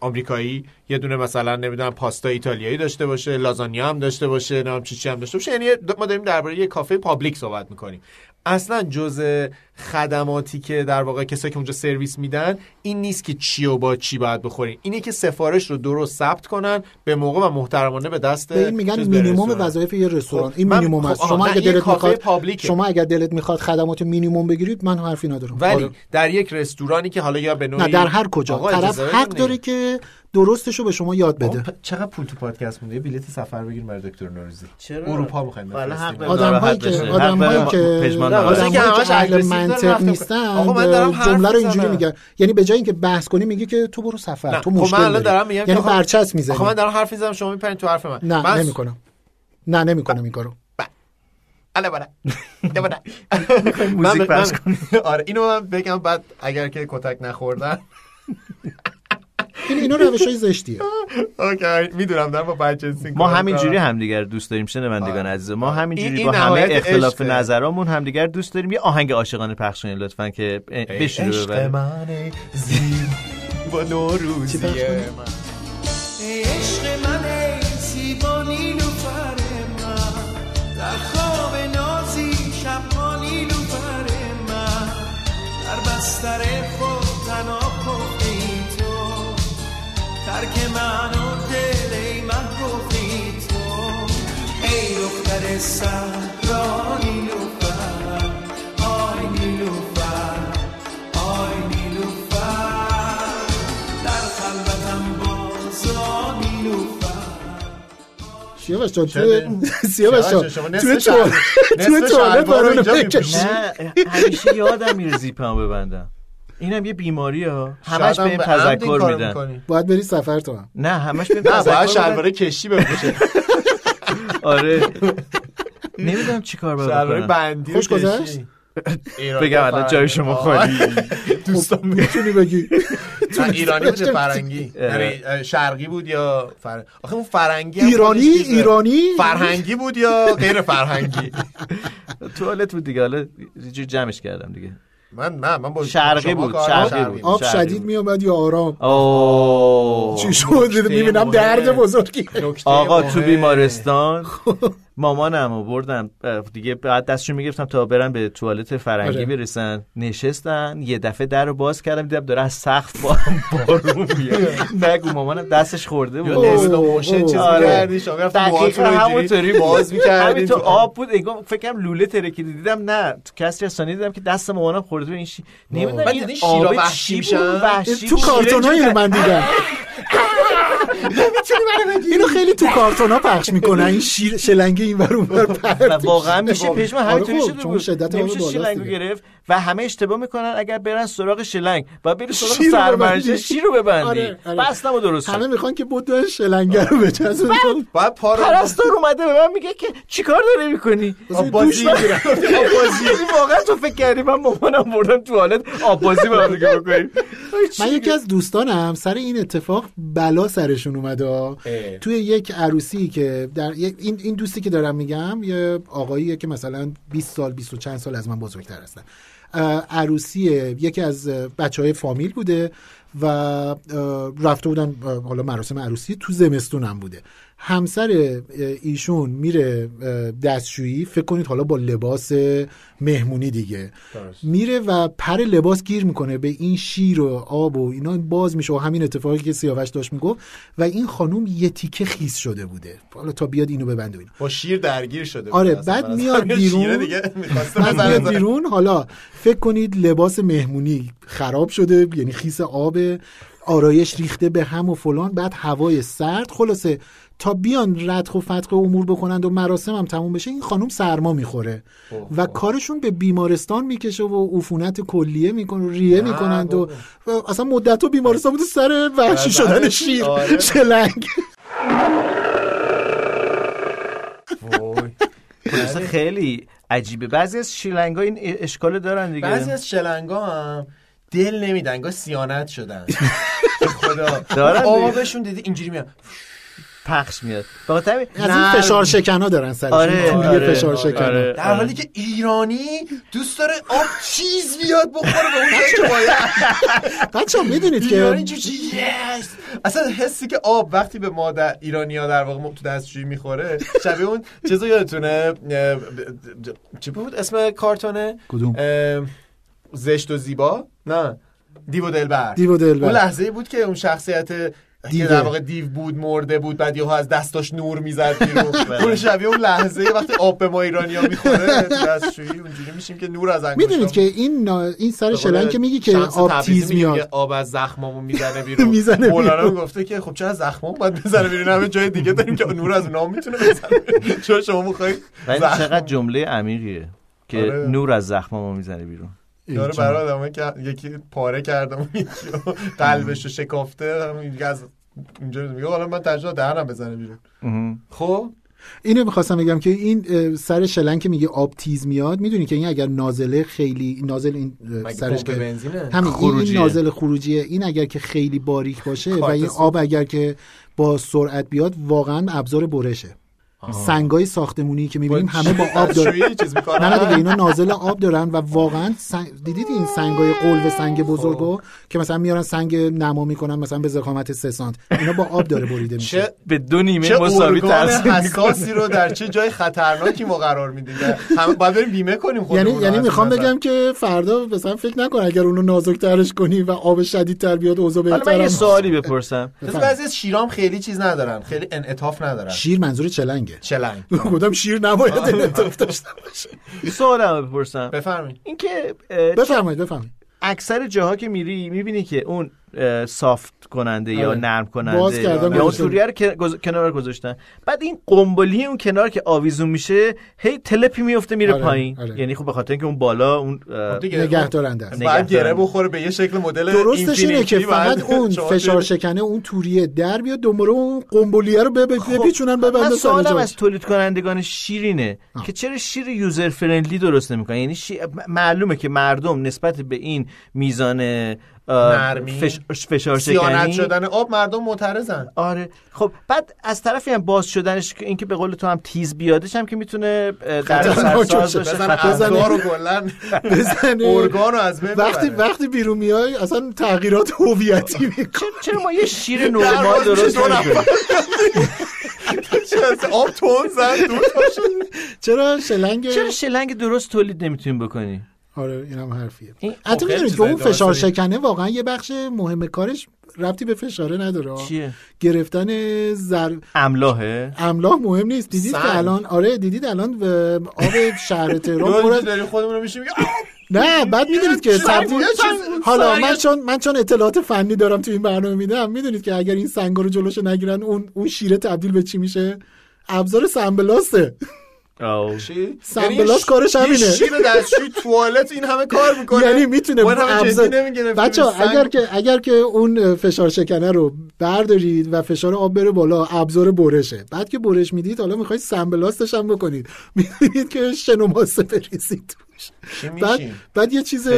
آمریکایی یه دونه مثلا نمی‌دونم پاستا ایتالیایی داشته باشه لازانیا هم داشته باشه نمی‌دونم چی چی هم داشته باشه. یعنی ما داریم درباره یه کافه public صحبت می‌کنیم. اصلا جز خدماتی که در واقع کسایی که اونجا سرویس میدن این نیست که چی و با چی باید بخورین اینه که سفارش رو درست ثبت کنن به موقع و محترمانه به دست به این میگن. مینیمم وظایف یه رستوران خب، این مینیمم خب، است شما این دلت می‌خواد public ه. شما اگر دلت می‌خواد خدمات مینیمم بگیرید من حرفی ندارم ولی آره. در یک رستورانی که حالا یا به نوعی نه در هر کجا طرف حق داره. که درستشو به شما یاد بده چقدر پول تو پادکست مونده یه بلیت سفر بگیر برای دکتر نوروزی چرا؟ اروپا می‌خوایم حالا حق بفرستیم داره. آدم هایی ناراحت که بشه. آدم حق هایی داره. که پژمان آدم ناراحت. هایی که منطق. نیستن آقا، من دارم حرف جمله رو اینجوری. میگن یعنی به جای اینکه بحث کنی میگی که تو برو سفر. نه. تو خب من مشکل الان دارم میگم که یعنی آقا- برچسب می‌زنی. آخه من دارم حرف می‌زنم شما میپرین تو حرف من. نه من نمی‌کنم. نه نمی‌کنم این کارو. بله. یه بله. موزیک من- پخش من- آره اینو من بگم بعد اگر که کتک نخوردن. [laughs] این اینا روش های زشتیه. اوکی می‌دونم دارم با بچه ما همینجوری همدیگر دوست داریم شنوندگان عزیز ما این- همینجوری با همه اختلاف. نظرامون همدیگر دوست داریم. یه آهنگ عاشقانه پخش کنید لطفا که بشوره عشق من زیبا نوروزی من. ای عشق من زیبا نیلوفر من. در خواب نازی شبها نیلوفر من. در بستر خود ترک من و دل ای من گفتی تو. ای دختر صحرا نیلوفر آی نیلوفر آی نیلوفر در خلوتم بازا سیاوش جان [laughs] تو. سیاوش [laughs] جان تو تو یادم میره زیپمو ببندم. اینم یه بیماری ها همش به تذکر میدن. باید بری سفر تو هم. نه همش به این نه باید تذکر شلوار کشی بپوشه [laughs] آره. [laughs] نمی‌دونم چی کار باید شلوار بکنم. بندی خوش گذشت؟ بگم الان. جای شما. خالی. [laughs] دوستان می‌تونی بگی. نه، ایرانی بود یا فرنگی. یعنی شرقی بود یا فر... آخه اون فرنگی ایرانی. ایرانی؟ فرهنگی بود یا غیر فرهنگی؟ توالت بود دیگه. حالا جمعش کردم دیگه. من نه من با شرقی بود، شرقی. بود. آب شدید میومد یا آرام اوه چی شد می‌بینم. درد بزرگی آقا. تو بیمارستان [laughs] مامانم رو بردم اه، دیگه بعد دستشون می‌گرفتم تا برن به توالت فرنگی آره. برسن نشستن یه دفعه در رو باز کردم دیدم داره از سقف با بارون میاد [laughs] نگو مامانم دستش خورده بود یا اسلو موشن چیز آره. می‌کردی شما موهاتون رو همونطوری. باز می‌کردی همین تو تو آب بود انگار فکرم لوله ترکیده دیدم نه تو کسری از ثانیه دیدم که دست مامانم خورده به این شی نمی‌دونم این شیرا آب وحشی میشن؟ بود وحشی تو بود. [laughs] من دیدم اینو خیلی تو کارتون ها پخش می‌کنن. این شیر شلنگ این ور اون و واقعا میشه پژمان آره همینطوری خب، شده چون بود. شدت نمیشه بالاست شلنگو. گرفت. و همه اشتباه می‌کنن اگر برن سراغ شلنگ و بری سراغ سرمنشه ببندی. شیر رو ببندی. آره، آره. درست همه. می‌خوان که بود شلنگه رو بچسبن. باید پا رو پرستار اومده به من میگه که چیکار داری می‌کنی؟ بازی می‌گیرم واقعا تو فکر کردی من مامانم بردم توالت آب بازی با هم دیگه بکنیم من یکی از دوستانم سر این اتفاق بلا سرشون اومده. توی یک عروسی که در یک- این این دوستی که دارم میگم یه آقاییه که مثلا 20 سال 20 و چند سال از من بزرگتر هستن. عروسی یکی از بچه های فامیل بوده و رفته بودن حالا مراسم عروسی تو زمستونم بوده. همسر ایشون میره دستشویی فکر کنید حالا با لباس مهمونی دیگه. میره و پر لباس گیر می‌کنه به این شیر و آب و اینا باز میشه. و همین اتفاقی که سیاوش داشت می‌گفت. و این خانوم یه تیکه خیس شده بوده. حالا تا بیاد اینو ببنده و اینا. با شیر درگیر شده آره،. بعد [laughs] میاد بیرون. دیگه بعد میاد. بیرون. حالا فکر کنید لباس مهمونی خراب شده یعنی خیس آب آرایش ریخته به هم و فلان. بعد هوای سرد. خلاصه تا بیان ردخ و فتق امور بکنند و مراسم هم تموم بشه این خانم سرما می‌خوره. و کارشون به بیمارستان می‌کشه و عفونت کلیه می‌کنه و ریه می‌کنند و و اصلا مدت و بیمارستان بوده سر وحشی سر شدن شیر، شیر آره. شلنگ خلاصه خیلی عجیبه. بعضی از شیلنگ این اشکال دارن دیگه. بعضی از شلنگا هم دل نمیدن انگار سیانت شدن. [laughs] به خدا. آبشون دیدی اینجوری میاد پخش میاد. بخاطر همین از این فشار شکنا دارن سرشون. آره، آره، فشار آره، شکنا آره. در حالی که ایرانی دوست داره آب چیز بیاد بخوره به اون جایی که باید. [laughs] بچه می‌دونید که ایرانی چی yes! اصلا حسی که آب وقتی به ما در ایرانی ها در واقع تو دستشویی می‌خوره شبیه اون چیزو یادتونه چی بود اسم کارتونه؟ کدوم؟ زشت و زیبا؟ نه. دیو و دلبر. دیو دلبر. اون لحظه بود که اون شخصیت که دیوه. در واقع دیو بود مرده بود بعد یهو از دستاش نور می‌زد بیرون [laughs] اون شبیه اون لحظه وقتی آب به ما ایرانیا می‌خوره دستشویی اونجوری میشیم که نور از انگشتام می‌دونید که این نا- این سر شلنگ که میگی که آب تیز میاد آب از زخمامون می‌زنه بیرون [laughs] می‌زنه مولانا. گفته که خب چرا زخمام باید بزنه بیرون همه جای دیگه داریم که نور از اونها می‌تونه بزنه بیرون. چون شما می‌خوای ولی چقدر جمله عمیقیه که آره. نور از زخممو می‌زنه بیرون داره برای آدمه که یکی پاره کردم یکی رو قلبش رو شکافته از اینجا میگه حالا من ترجیح دهنم بزنه بیرون. خب؟ اینو می‌خواستم بگم که این سر شلنگ که میگه آب تیز میاد می‌دونی که این اگر نازله خیلی نازل این سرش که بنزینه؟ همین این-. نازل خروجیه. این اگر که خیلی باریک باشه و این. آب اگر که با سرعت بیاد واقعا ابزار برشه. سنگای ساختمونی که می‌بینیم همه با آب دارن. دستشویی چیز می‌کنن؟ نه نه دیگه اینا نازل آب دارن و واقعا سنگ... دیدید این سنگای قلب سنگ بزرگو که مثلا میارن سنگ نما می‌کنن مثلا به ضخامت 3 سانت. اینا با آب داره بریده میشه. چه به دو نیمه چه مساوی حساسی. رو در چه جای خطرناکی ما قرار میدیم؟ همه باید بریم بیمه کنیم خودمون یعنی یعنی می‌خوام. بگم که فردا مثلا فکر نکن اگر اونو نازکترش کنی و آب شدیدتر بیاد اوضاع حالا من یه هم- سوالی بپرسم. بعضی از شیرام خیلی چیز ندارن خیلی انعطاف ندارن. شیر منظور چلنگه. چلنگ. [laughs] گفتم شیر نباید انعطاف داشته باشه. سوالم بپرسم. بفرمایید. اینکه بفرمایید بفرمایید. اکثر جاها که میری می‌بینی که اون سافت کننده یا آره. نرم کننده یا اون. توریه رو کنار گذاشتن بعد این قنبلی اون کنار که آویزون میشه هی تلپی میفته میره آره، پایین آره. یعنی خب به خاطر اینکه اون بالا اون دیگه نگه دارنده است باید گره. بخوره به یه شکل مدل درستش اینه که فقط [laughs] اون فشار شکنه اون توریه در بیاد دوباره اون قنبلیه رو خب، بپیچونن سر سوالم از تولید کنندگان شیرینه که چرا شیر یوزر فرندلی درست نمی‌کنن یعنی معلومه که مردم نسبت به این میزان نرمی. فش- فشار سیانت شکنی شدن آب مردم معترضن آره خب بعد از طرفی هم باز شدنش که اینکه به قول تو هم تیز بیادش هم که می‌تونه در سرساز باشه. باشه بزن خطرناک. ابزار رو کلا بزنه ارگان رو از بین وقتی. وقتی بیرون میای اصلا تغییرات هویتی می‌کنه چرا- ما یه شیر نرمال درست چه آب تون زد. چرا شلنگ چرا شلنگ درست تولید نمی‌تونیم بکنی آره اینم حرفیه. این حتی خیلی می‌دونید که اون فشار. شکنه واقعا یه بخش مهم کارش ربطی به فشاره نداره. چیه؟ گرفتن زر املاحه املاح مهم نیست. دیدید سنگ. که الان آره دیدید الان آب شهر تهران داری خودمون رو میشیم. نه بعد می‌دونید که تبدیل حالا من چون من چون اطلاعات فنی دارم تو این برنامه میدم می‌دونید که اگر این سنگا رو جلوشو نگیرن اون اون شیره تبدیل به چی میشه؟ ابزار سنبلاسته چی؟ سنبلاس یعنی کارش یه همینه. شیر دستشوی توالت این همه کار می‌کنه یعنی می‌تونه. بچه اگر که اگر که اون فشار شکنه رو بردارید و فشار آب بره بالا ابزار برشه بعد که برش می‌دید حالا می‌خواید سنبلاستش هم بکنید [laughs] می‌بینید که شن و ماسه بریزید بعد؟ بعد یه چیز.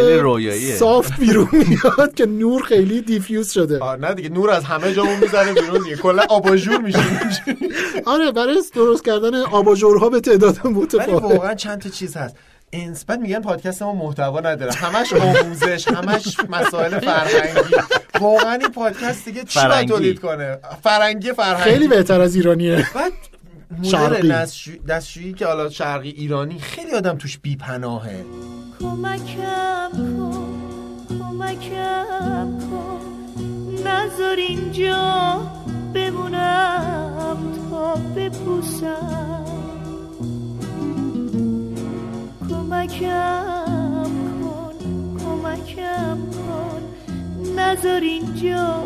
soft بیرون [laughs] میاد که نور خیلی diffuse شده. نه دیگه نور از همه جامون می‌زنه بیرون دیگه. کلا آباژور میشیم آره برای درست کردن آباژورها به تعداد ولی متفاوت واقعا چند تا چیز هست. انس بعد میگن پادکست ما محتوا نداره. همش آموزش همش مسائل فرهنگی. واقعا این پادکست دیگه چی باید. تولید کنه؟ فرنگی فرهنگی. خیلی بهتر از ایرانیه. بعد. مدل دستشویی دستشویی که حالا شرقی ایرانی خیلی آدم توش بیپناهه. کمکم کن کمکم کن. نذار اینجا بمونم تا بپوسم. کمکم کن کمکم کن. نذار اینجا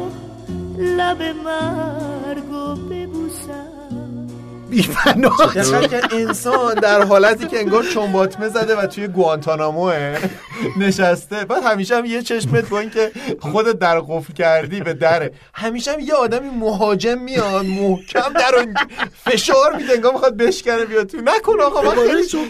لب مرگو ببوسم. بی‌پناه. کرد انسان در حالتی که انگار چنباتمه زده و توی گوانتاناموه نشسته. بعد همیشه هم یه چشمت با اینکه خودت در قفل کردی به دره. همیشه هم یه آدمی مهاجم میاد محکم در فشار میده انگار می‌خواد بشکنه بیاد تو. نکن آقا من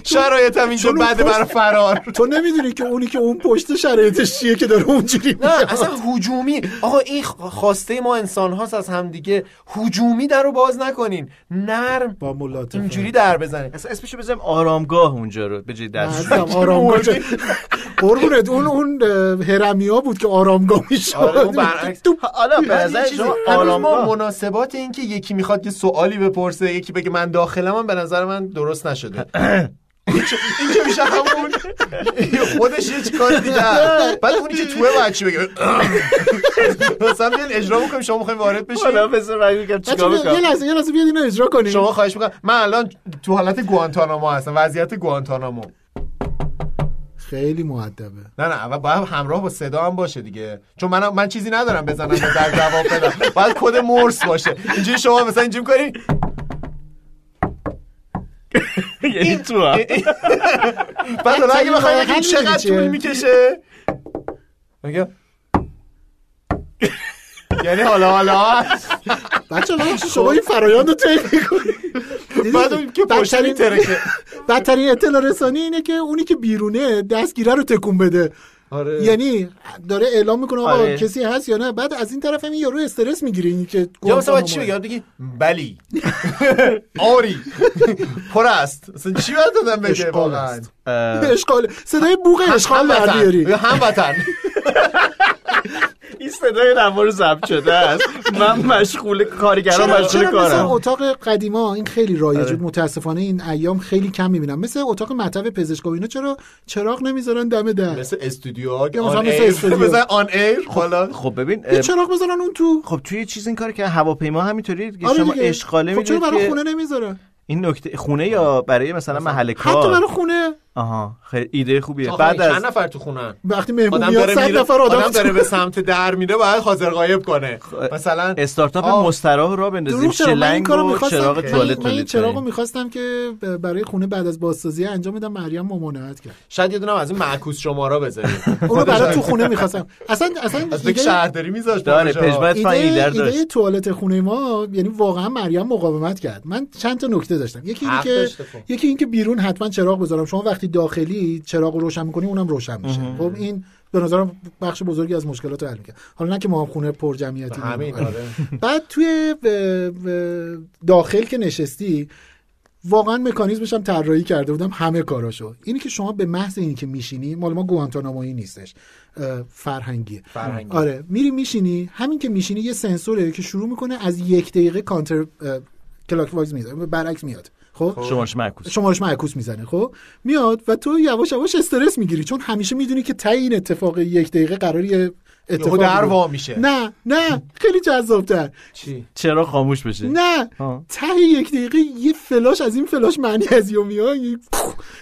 شرایطم اینجا بده پشت- برای فرار. تو نمی‌دونی که اونی که اون پشت شرایطش چیه که داره اونجوری نه. اصلا هجومی. آقا این خواسته ما انسان هاست از همدیگه. هجومی در رو باز نکنین. نرم با ملاطفت اینجوری در بزنین اصلا اسمشو بزنیم آرامگاه اونجا رو به جای عزیزم آرامگاه. [laughs] قربونت اون اون هرمیا بود که آرامگاه می‌شد. آره اون برعکس حالا به بعد نظر شما آرامگاه. مناسبات این که یکی می‌خواد یه سوالی بپرسه یکی بگه من داخلم هم به نظر من درست نشده. [clears throat] این که- میشه همون خودش یه کار دیگه بعد اونی که توه باید چی بگه. مثلا بیان اجرا بکنیم شما می‌خوایم وارد حالا بشین بذار من بگم چیکار یه لحظه یه لحظه بیاد اینو اجرا کنیم. شما خواهش می‌کنم. من الان تو حالت گوانتانامو هستم وضعیت گوانتانامو. خیلی مؤدبه نه نه اول باید همراه با صدا هم باشه دیگه. چون من من چیزی ندارم بزنم در جواب بدم. باید کد مرس باشه. اینجوری شما مثلا اینجوری کنی یعنی تو هم. بعد حالا اگه بخوای حل بگی می‌دونی چقدر؟ طول می‌کشه میگم یعنی حالا حالا بچه من شما این فرایند رو طی می‌کنی. بعد که میترکه بدترین اطلاع رسانی اینه که اونی که بیرونه دستگیره رو تکون بده آره. یعنی داره اعلام می‌کنه آقا آره. کسی هست یا نه. بعد از این طرف هم یارو استرس می‌گیره این که یا مثلا چی. بگم؟ بگی بلی. آری. پر است. مثلا چی باید دادم بگه واقعا. اه، اشغال صدای بوق اشغال در هموطن. بیاری یا هموطن [laughs] این صدای نوار ضبط شده است. من مشغول کارگران چرا مشغول چرا مثل کارم. اتاق قدیما این خیلی رایج آره. بود متاسفانه این ایام خیلی کم می‌بینم. مثل اتاق مطب پزشک و اینا چرا چراغ نمی‌ذارن دم در؟ مثل استودیو [laughs] مثلا آن مثل استودیو. مثلا آن ایر حالا. خب ببین یه چراغ بذارن اون تو. خب توی چیز این کار که هواپیما همینطوری دیگه آره شما. اشغاله خب چرا برای خونه نمی‌ذارن؟ این نکته خونه یا برای مثلا محل حتی کار؟ برای خونه. آها خیلی ایده خوبیه. بعد چند از نفر تو خونن؟ وقتی مهمون میاد صد نفر آدم, آدم داره به سمت در میره باید حاضر غایب کنه. مثلا استارتاپ. مستراح را بندازیم شلنگ و می‌خواستم چراغ من, توالت من این چراغو. می‌خواستم که برای خونه بعد از بازسازی انجام بدم مریم ممانعت کرد. شاید یه دونه از این معکوس شمارا بذاریم. [laughs] اونو برای تو خونه می‌خواستم. اصلا اصلا از ایده شهرداری میذاشت داره پژمت فن ایده ایده, رو داشت. ایده توالت خونه ما یعنی واقعا مریم مقاومت کرد. من چند تا نکته داشتم. یکی اینه حق که داشته خب. یکی این که بیرون حتما چراغ بذارم. شما وقتی داخلی چراغ رو روشن می‌کنی اونم روشن میشه. خب این به نظرم بخش بزرگی از مشکلات رو حل می‌کنه حالا نه که ما هم خونه پر جمعیتی همین. آره. [laughs] بعد توی داخل که نشستی واقعا مکانیزمش هم طراحی کرده بودم همه کاراشو. اینی که شما به محض اینی که میشینی مال ما گوانتانامویی نیستش. اه، فرهنگیه. فرهنگی. آره میری میشینی همین که میشینی یه سنسوره که شروع می‌کنه از یک دقیقه کانتر کلاک وایز میاد برعکس میاد. خب؟ شمارش معکوس شمارش معکوس می‌زنه خب؟ میاد و تو یواش یواش استرس می‌گیری چون همیشه می‌دونی که ته این اتفاق یک دقیقه قراری اتفاق در. وا میشه. نه نه خیلی جذابتر چی چرا خاموش بشه نه. ته یک دقیقه یه فلاش از این فلاش معنی از یومیا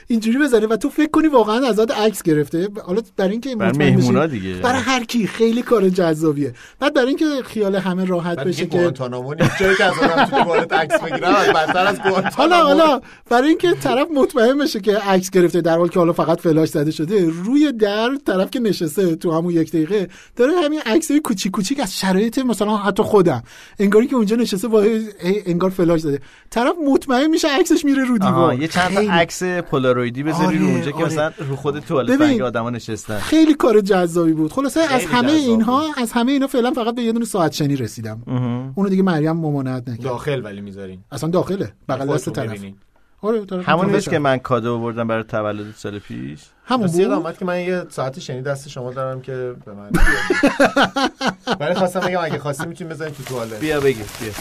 اینجوری بزنه و تو فکر کنی واقعا ازت عکس گرفته حالا برای اینکه برای مطمئن بشی- مهمونا دیگه. برای هر کی خیلی کار جذابیه بعد برای اینکه خیال همه راحت بشه که گوانتانامو جایی که از تو عکس بگیرم از بدتر از گوانتانامو حالا حالا برای اینکه طرف مطمئن بشه که عکس گرفته در حالی که حالا فقط فلاش زده شده روی در طرف که نشسته تو همون یک دقیقه داره همین عکسای کوچیک کوچیک از شرایط مثلا حتی خودم. انگاری که اونجا نشسته با انگار فلاش زده طرف مطمئن میشه عکسش میره رو دیوار. یه چند تا عکس پولارویدی بذاری آره، رو اونجا که آره. مثلا رو خود توالت. فرنگی آدما نشستن. خیلی کار جذابی بود. خلاصه از همه اینها از همه اینا فعلا فقط به یه دونه ساعت شنی رسیدم. اونو دیگه مریم ممانعت نکرد. داخل ولی می‌ذارین. اصلا داخله. بغل دست طرف. ببینین. آره طرف همون می‌تونه نیست که من کادو آوردم برای تولد سال پیش؟ همون بود. آمد که من یه ساعت شنی دست شما دارم که به من [laughs] ولی خواستم بگم اگه خواستی می‌تونی بزنید تو توالت. بیا بگیر بیا.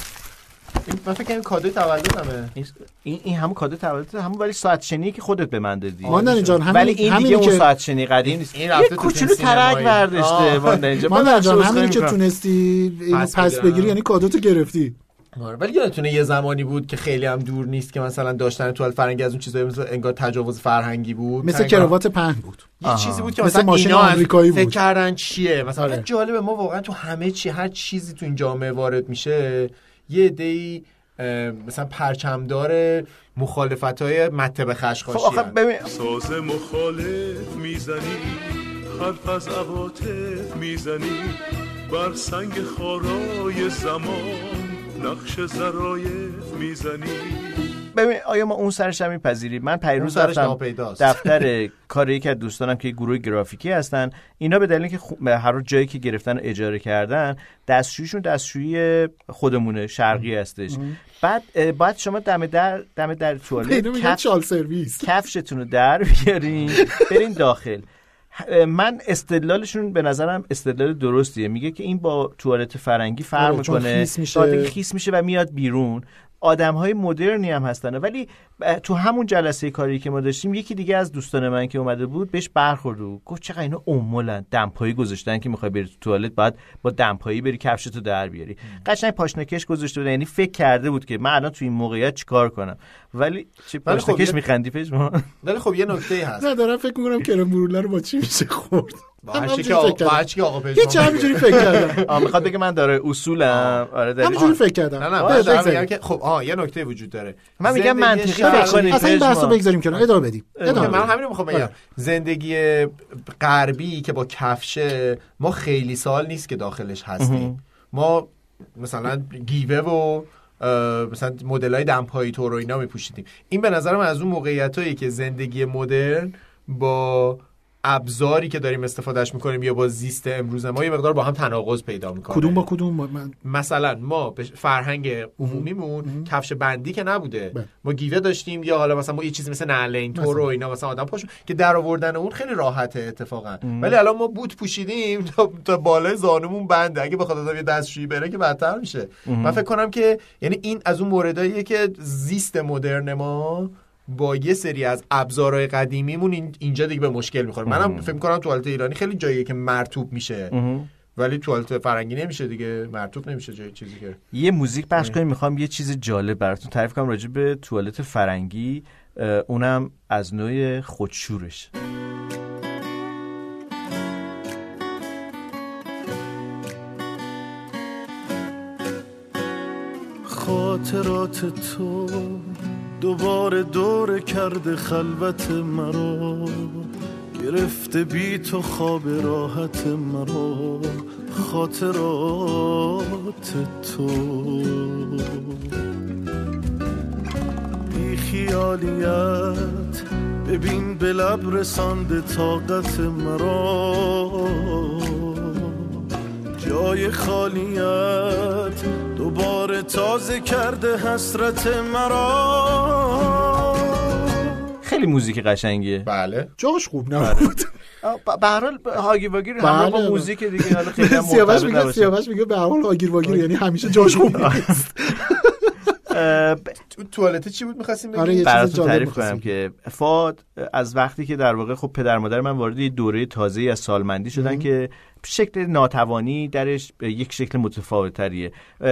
این- من فکر کنم کادوی تولدمه این این, این همون کادو تولد همون ولی ساعت شنی که خودت به من دادی. ماندنی جان همین ولی این دیگه اون که ساعت شنی قدیم نیست. این رفته یه تو کوچولو. ترک برداشته آه. ماندنی جان همینی که. تونستی اینو پس. بگیری یعنی کادوتو گرفتی. ولی یادتونه یه زمانی بود که خیلی هم دور نیست که مثلا داشتن توالت فرنگی از اون چیزایی مثل انگار تجاوز فرهنگی بود مثل کراوات پهن بود یه. چیزی بود که مثل مثلا ماشین اینا آمریکایی فکر بود. کردن چیه مثلا آره. جالبه ما واقعا تو همه چی هر چیزی تو این جامعه وارد میشه یه عده‌ای اه، مثلا پرچمدار مخالفت های مته خب خشخاشی آخه ببین ساز مخالف می‌زنی حرف از عواطف می‌زنی بر سنگ خارای زمان نقش می‌زنی. ببین آیا ما اون سرش هم میپذیریم؟ من پیروز رفتم. دفتر کار یکی از دوستانم که گروه گرافیکی هستن اینا به دلیل که خو... هر جایی که گرفتن و اجاره کردن دستشویشون دستشویی خودمونه شرقی هستش. بعد باید شما دم در دم در توالت چال سرویس. کفشتون رو در بیارین برین داخل. من استدلالشون به نظرم استدلال درستیه. میگه که این با توالت فرنگی فرق آره، می‌کنه. خیس میشه. خیس میشه و میاد بیرون. آدم های مدرنی هم هستن. ولی تو همون جلسه کاری که ما داشتیم یکی دیگه از دوستان من که اومده بود بهش برخورد و گفت چقدر اینا امولن دمپایی گذاشتن که می‌خوای بری تو توالت بعد با دمپایی بری کفشتو در بیاری. قشنگ پاشنکش گذاشته بود یعنی فکر کرده بود که من الان تو این موقعیت چیکار کنم. ولی چی خب پاشنکش یه- میخندی پشما [laughs] ولی خب یه نکته هست. نه دارم فکر می‌کنم کرم بروله رو با چی میشه خورد؟ با هر چی که آقا- که هیچ همینجوری فکر کردم. [laughs] می‌خواد بگه من داره اصولم. آره دلیل- همینجوری فکر کردم. نه نه که خب آه یه نکته وجود داره. من میگم منطقی شرقی- فکر کنید. اصلا این بحث رو. بگذاریم کنار ادامه بدیم ادامه من. همین رو می‌خوام بگم آره. زندگی غربی که با کفشه ما خیلی سال نیست که داخلش هستیم ما مثلا گیوه و مثلا مدل های دمپایی تور و اینا میپوشیدیم این به نظرم از اون موقعیت هایی که زندگی مدرن با ابزاری که داریم استفادهش می‌کنیم یا با زیست امروز ما یه مقدار با هم تناقض پیدا می‌کنه. کدوم با کدوم؟ من مثلا ما به فرهنگ عمومیمون کفش بندی که نبوده. بله. ما گیوه داشتیم یا حالا مثلا ما یه چیزی مثل نعلین تور و اینا مثلا آدم پاشون که در آوردن اون خیلی راحته اتفاقا. ولی الان ما بوت پوشیدیم [laughs] تا, تا بالای زانومون بنده. اگه بخواد آدم یه دستشویی بره که بدتر میشه. من فکر کنم که یعنی این از اون مورداییه که زیست مدرن ما با یه سری از ابزارهای قدیمیمون این- اینجا دیگه به مشکل می‌خوره. منم فکر کنم توالت ایرانی خیلی جاییه که مرتوب میشه. ولی توالت فرنگی نمیشه دیگه. مرتوب نمیشه جای چیزی که. یه موزیک پخش کنیم. می‌خوام یه چیز جالب براتون تعریف کنم راجع به توالت فرنگی. اونم از نوع خودشورش. خاطرات تو دوباره دور کرده خلوت مرا. گرفته بی تو خواب راحت مرا. خاطرات تو. بی خیالیت ببین به لب رسانده طاقت مرا. جای خالیت دوباره تازه کرده حسرت مرا. خیلی موزیک قشنگیه. بله. جاش خوب نبود. [laughs] آه، ب- به هر حال هاگی واگیر بله. همراه با موزیک دیگه حالا خیلی سیاوش میگه. سیاوش میگه به هر حال آگیر واگیر یعنی همیشه جاش خوب نیست. [laughs] اه، تو توالت چی بود می‌خواستیم بگیم؟ آره، براتون تعریف. کنم که فاد از وقتی که در واقع خب پدر مادر من وارد یه دوره تازه از سالمندی شدن که شکل ناتوانی درش به یک شکل متفاوت تریه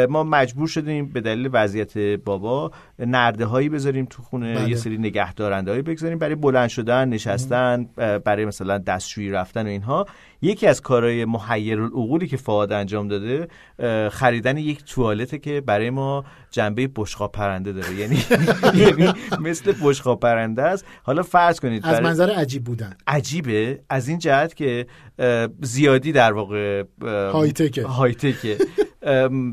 ما مجبور شدیم به دلیل وضعیت بابا نرده هایی بذاریم تو خونه بله. یه سری نگهدارنده هایی بگذاریم برای بلند شدن نشستن برای مثلا دستشویی رفتن و اینها. یکی از کارهای محیر العقولی که فعاد انجام داده خریدن یک توالته که برای ما جنبه بشقاب پرنده داره. یعنی [laughs] یعنی مثل بشقاب پرنده است. حالا فرض کنید از منظر عجیب بودن. عجیبه. از این جهت که زیادی در واقع هایتکه.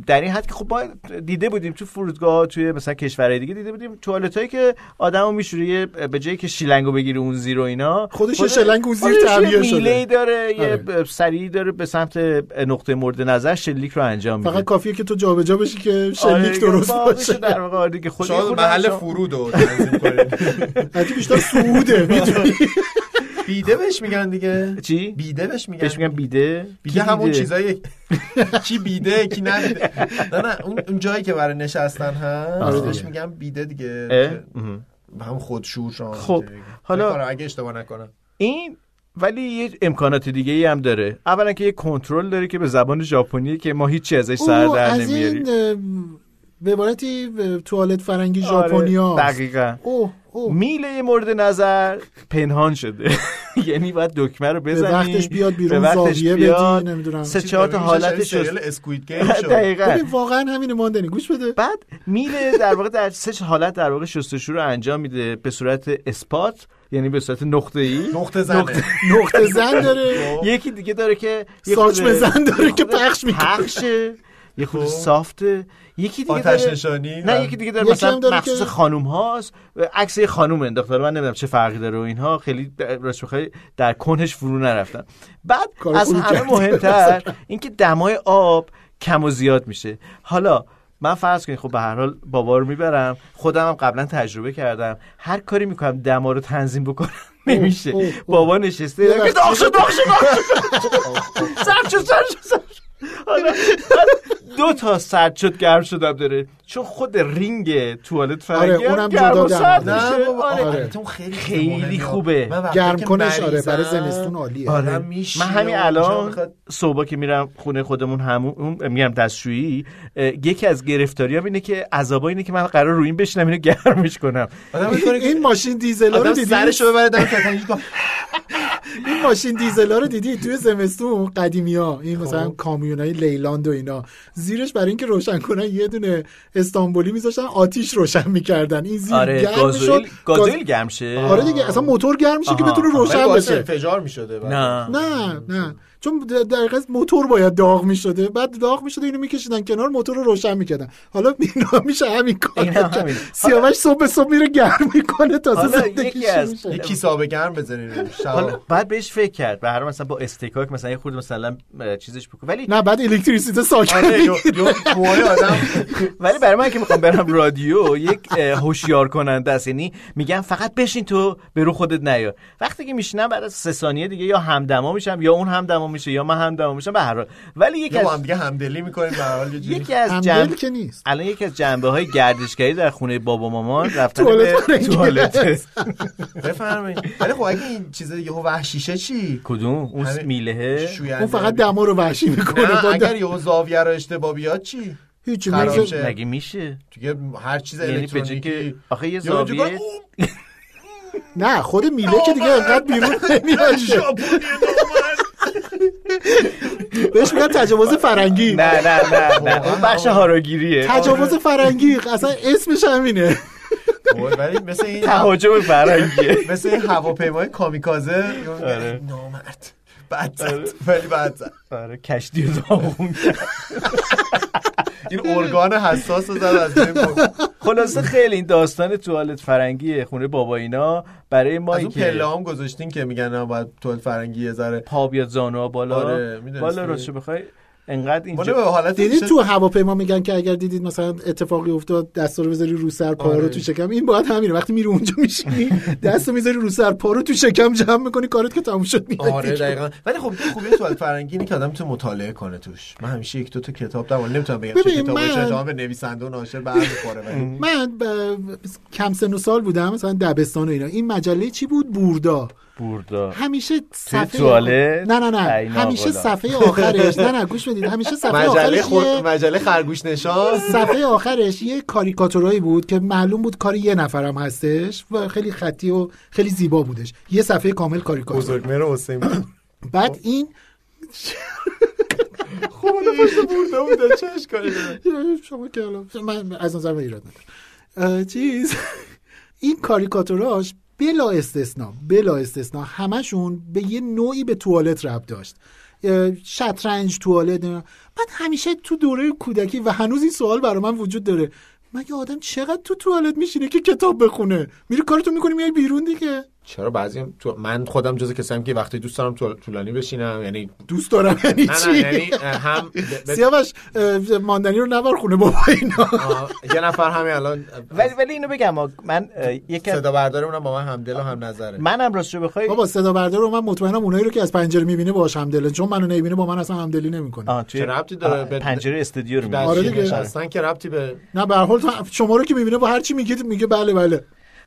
در این حد که خب ما دیده بودیم تو فرودگاه توی مثلا کشورهای دیگه دیده بودیم توالت هایی که آدمو میشوره یه- به جایی که شیلنگو بگیره اون زیر و اینا خودش خود- اون زیر تعبیه شده. میله‌ای داره یه آره. سریعی داره به سمت نقطه مورد نظر شلیک رو انجام میده فقط کافیه که تو جابجا بشی که آره، شلیک درست باشه در واقع آره دیگه خود محل انجام- فرود رو تنظیم کنید [laughs] حتی بیشتر سعوده می‌دونی [laughs] بیده بهش میگن دیگه. چی؟ بیده بهش میگن. بهش میگن بیده. بیده کی همون؟ چیزایی [laughs] کی بیده کی ندیده نه نه اون جایی که برای نشستن آره هست دیگه. بهش میگن بیده دیگه. هم خودشور شما خب، حالا- اگه اشتباه نکنم. این ولی یه امکانات دیگه ای هم داره. اولا که یه کنترل داره که به زبان ژاپنی که ما هیچی ازش سر در از نمیاریم. به عبارتی توالت فرنگی آره، ژاپنیا دقیقا. اوه. میله مورد نظر پنهان شده. [laughs] یعنی باید دکمه رو به بزنی وقتش بیاد بیرون به وقتش زاویه بیاد. بدی نمی‌دونم سه چهار تا حالت سریال اسکوید گیم [laughs] شد. دقیقا. واقعا همین ماندنی. گوش بده. بعد میله در واقع در سه حالت در واقع شستشو رو انجام میده. به صورت اسپات یعنی به صورت نقطه ای نقطه زنه. [laughs] نقطه زن داره. یکی دیگه داره که خورده- زن داره که پخش می‌کنه. پخشه. یه خود خب. سافته یکی دیگه آتش داره نشانی نه یکی دیگه داره یکی مثلا هم داره مخصوص که- خانوم هاست عکس یه خانوم انداخته. من نمی‌دونم چه فرقی داره و اینها. خیلی بخوای در کنش فرو نرفتم بعد از همه. مهمتر [laughs] اینکه دمای آب کم و زیاد میشه. حالا من فرض کنید خب به هر حال بابا رو می‌برم. خودم هم قبلا تجربه کردم. هر کاری می‌کنم دما رو تنظیم بکنم. نمیشه. بابا نشسته. داغ شد داغ شد سرد شد حالا دو تا سرد شد گرم شدم داره چون خود رینگ توالت فرنگی آره، اونم گرم سرد. میشه آره. آره. تو خیلی خیلی. خوبه. گرم کنش آره برای زمستون عالیه آره آدم میشینه من همین الان صبح که میرم خونه خودمون همون میگم دستشویی یکی از گرفتاریام اینه که عذابا اینه که من قرار رو این بشینم اینو گرمش کنم آدم می‌کنه که- این ماشین دیزلا رو آدم دیدی سرشو ببره دم کتانی این ماشین دیزلا رو دیدی؟ توی زمستون قدیمی ها این خب. مثلا کامیونای لیلاند و اینا. زیرش برای اینکه روشن کنن یه دونه استانبولی میذاشتن آتیش روشن می‌کردن. این زیر آره گرم می‌شد گازوئیل گرم شه. آره دیگه اصلا موتور گرم میشه که. بتونه روشن بشه. انفجار می‌شده نه. نه نه. چون د- در حقیقت موتور باید داغ می‌شده. بعد داغ می‌شده اینو میکشیدن کنار موتور رو روشن می‌کردن. حالا [laughs] اینا میشه همین کار هم. سیاوش صبح به صبح میره گرم می‌کنه تازه یکی از- یه کیساب گرم بزنین روش. حالا بعد بهش فکر کرد. به هر مثلا با استیکاک مثلا یه خورده مثلا چیزش بکن. ولی نه بعد الکتریسیته ساکن آره آدم [laughs] ولی برای من که می‌خوام برم رادیو یک هوشیار کننده است. یعنی میگم فقط بشین تو به رو خودت نیا وقتی که میشینم بعد از سه ثانیه دیگه یا همدما میشم یا اون همدما میشه یا من همدما میشم به هر حال. ولی یکی از هم دیگه همدلی می‌کنیم به هر حال یه جوری. یکی از جنب که نیست. الان یکی از جنبه های گردشگری در خونه بابا مامان رفتن به توالت. بفرمایید. ولی خب اگه این چیز دیگه وحشیشه چی؟ کدوم؟ اون شوینده. اون فقط دما رو وحشی می‌کنه. اگر دم- یه زاویه رو اشتباه بیاد چی؟ شه. مگه میشه؟ دیگه هر چیز یعنی الکترونیکی. آخه یه زاویه نه خود میله که دیگه انقدر بیرون [laughs] نمیاد. بهش میگن تجاوز فرنگی. نه نه نه نه. اون بخش هاراگیریه تجاوز فرنگی اصلا اسمش همینه ولی مثل این تهاجم فرنگیه. مثل این هواپیمای کامیکازه آره. نامرد. بعد زد ولی بعد زد آره کشتی رو داغون کرد. این ارگان حساس رو زد از بین. خلاصه خیلی این داستان توالت فرنگی خونه بابا اینا برای ما از اون پله هم گذاشتین که میگن باید توالت فرنگی یه ذره پا بیاد زانوها بالا آره،. بالا راستش بخوای انقدر اینجا به حالت دیدید تو هواپیما میگن که اگر دیدید مثلا اتفاقی افتاد دستا رو بذاری رو سر پا رو آره. تو شکم. این باید همینه. وقتی میری اونجا میشینی دستو می‌ذاری رو سر پا رو تو شکم جمع می‌کنی کارت که تموم شد میاد آره. دقیقا. ولی خب خوبی توالت فرنگی اینه که آدم تو مطالعه کنه توش. من همیشه یک دو تا کتاب دارم. نمی‌تونم بگم چه کتابی من- چه به نویسنده و ناشر برمیخوره ولی من ب- کم سن و سال بودم مثلا دبستان و اینا. این مجله چی بود؟ بوردا. بوردا همیشه صفحه؟ نه نه نه. همیشه. صفحه آخرش. نه نه گوش بدید. [laughs] همیشه صفحه مجله خود یه- مجله خرگوش نشان. صفحه آخرش یه کاریکاتورایی بود که معلوم بود کار یه نفرم هستش و خیلی خطی و خیلی زیبا بودش. یه صفحه کامل کاریکاتور بزرگمهر حسین بود. [clears throat] بعد این خب اون پشت بوردا بوده چه اشکالی داره؟ شما که الان من از نظر من ایراد نداره. چیز؟ این کاریکاتوراش بلا استثنا بلا استثنا همشون به یه نوعی به توالت رب داشت. شطرنج توالت. من همیشه تو دوره کودکی و هنوز این سوال برای من وجود داره. مگه آدم چقدر تو توالت میشینه که کتاب بخونه؟ میری کارتو می‌کنی میای بیرون دیگه. چرا بعضی هم تو من خودم جز کسیم که وقتی دوست دارم طول- طولانی بشینم یعنی دوست دارم یعنی چی نه یعنی هم [laughs] ب- سیاوش ماندنی رو نبر خونه بابا اینا. یه نفر همین الان ولی ولی اینو بگم من از- صدا بردارمونم با من همدل و هم نظره. منم راستش بخوای بابا صدا بردار رو من مطمئنم اونایی رو که از پنجره می‌بینه باش همدله چون منو نمی‌بینه با من اصلا همدلی نمی‌کنه. چه ربطی داره به- پنجره استودیو رو در می‌بینی. آره دیگه. نشستن که ربطی به نه به هر حال شما رو که می‌بینه با هر چی میگید میگه بله بله.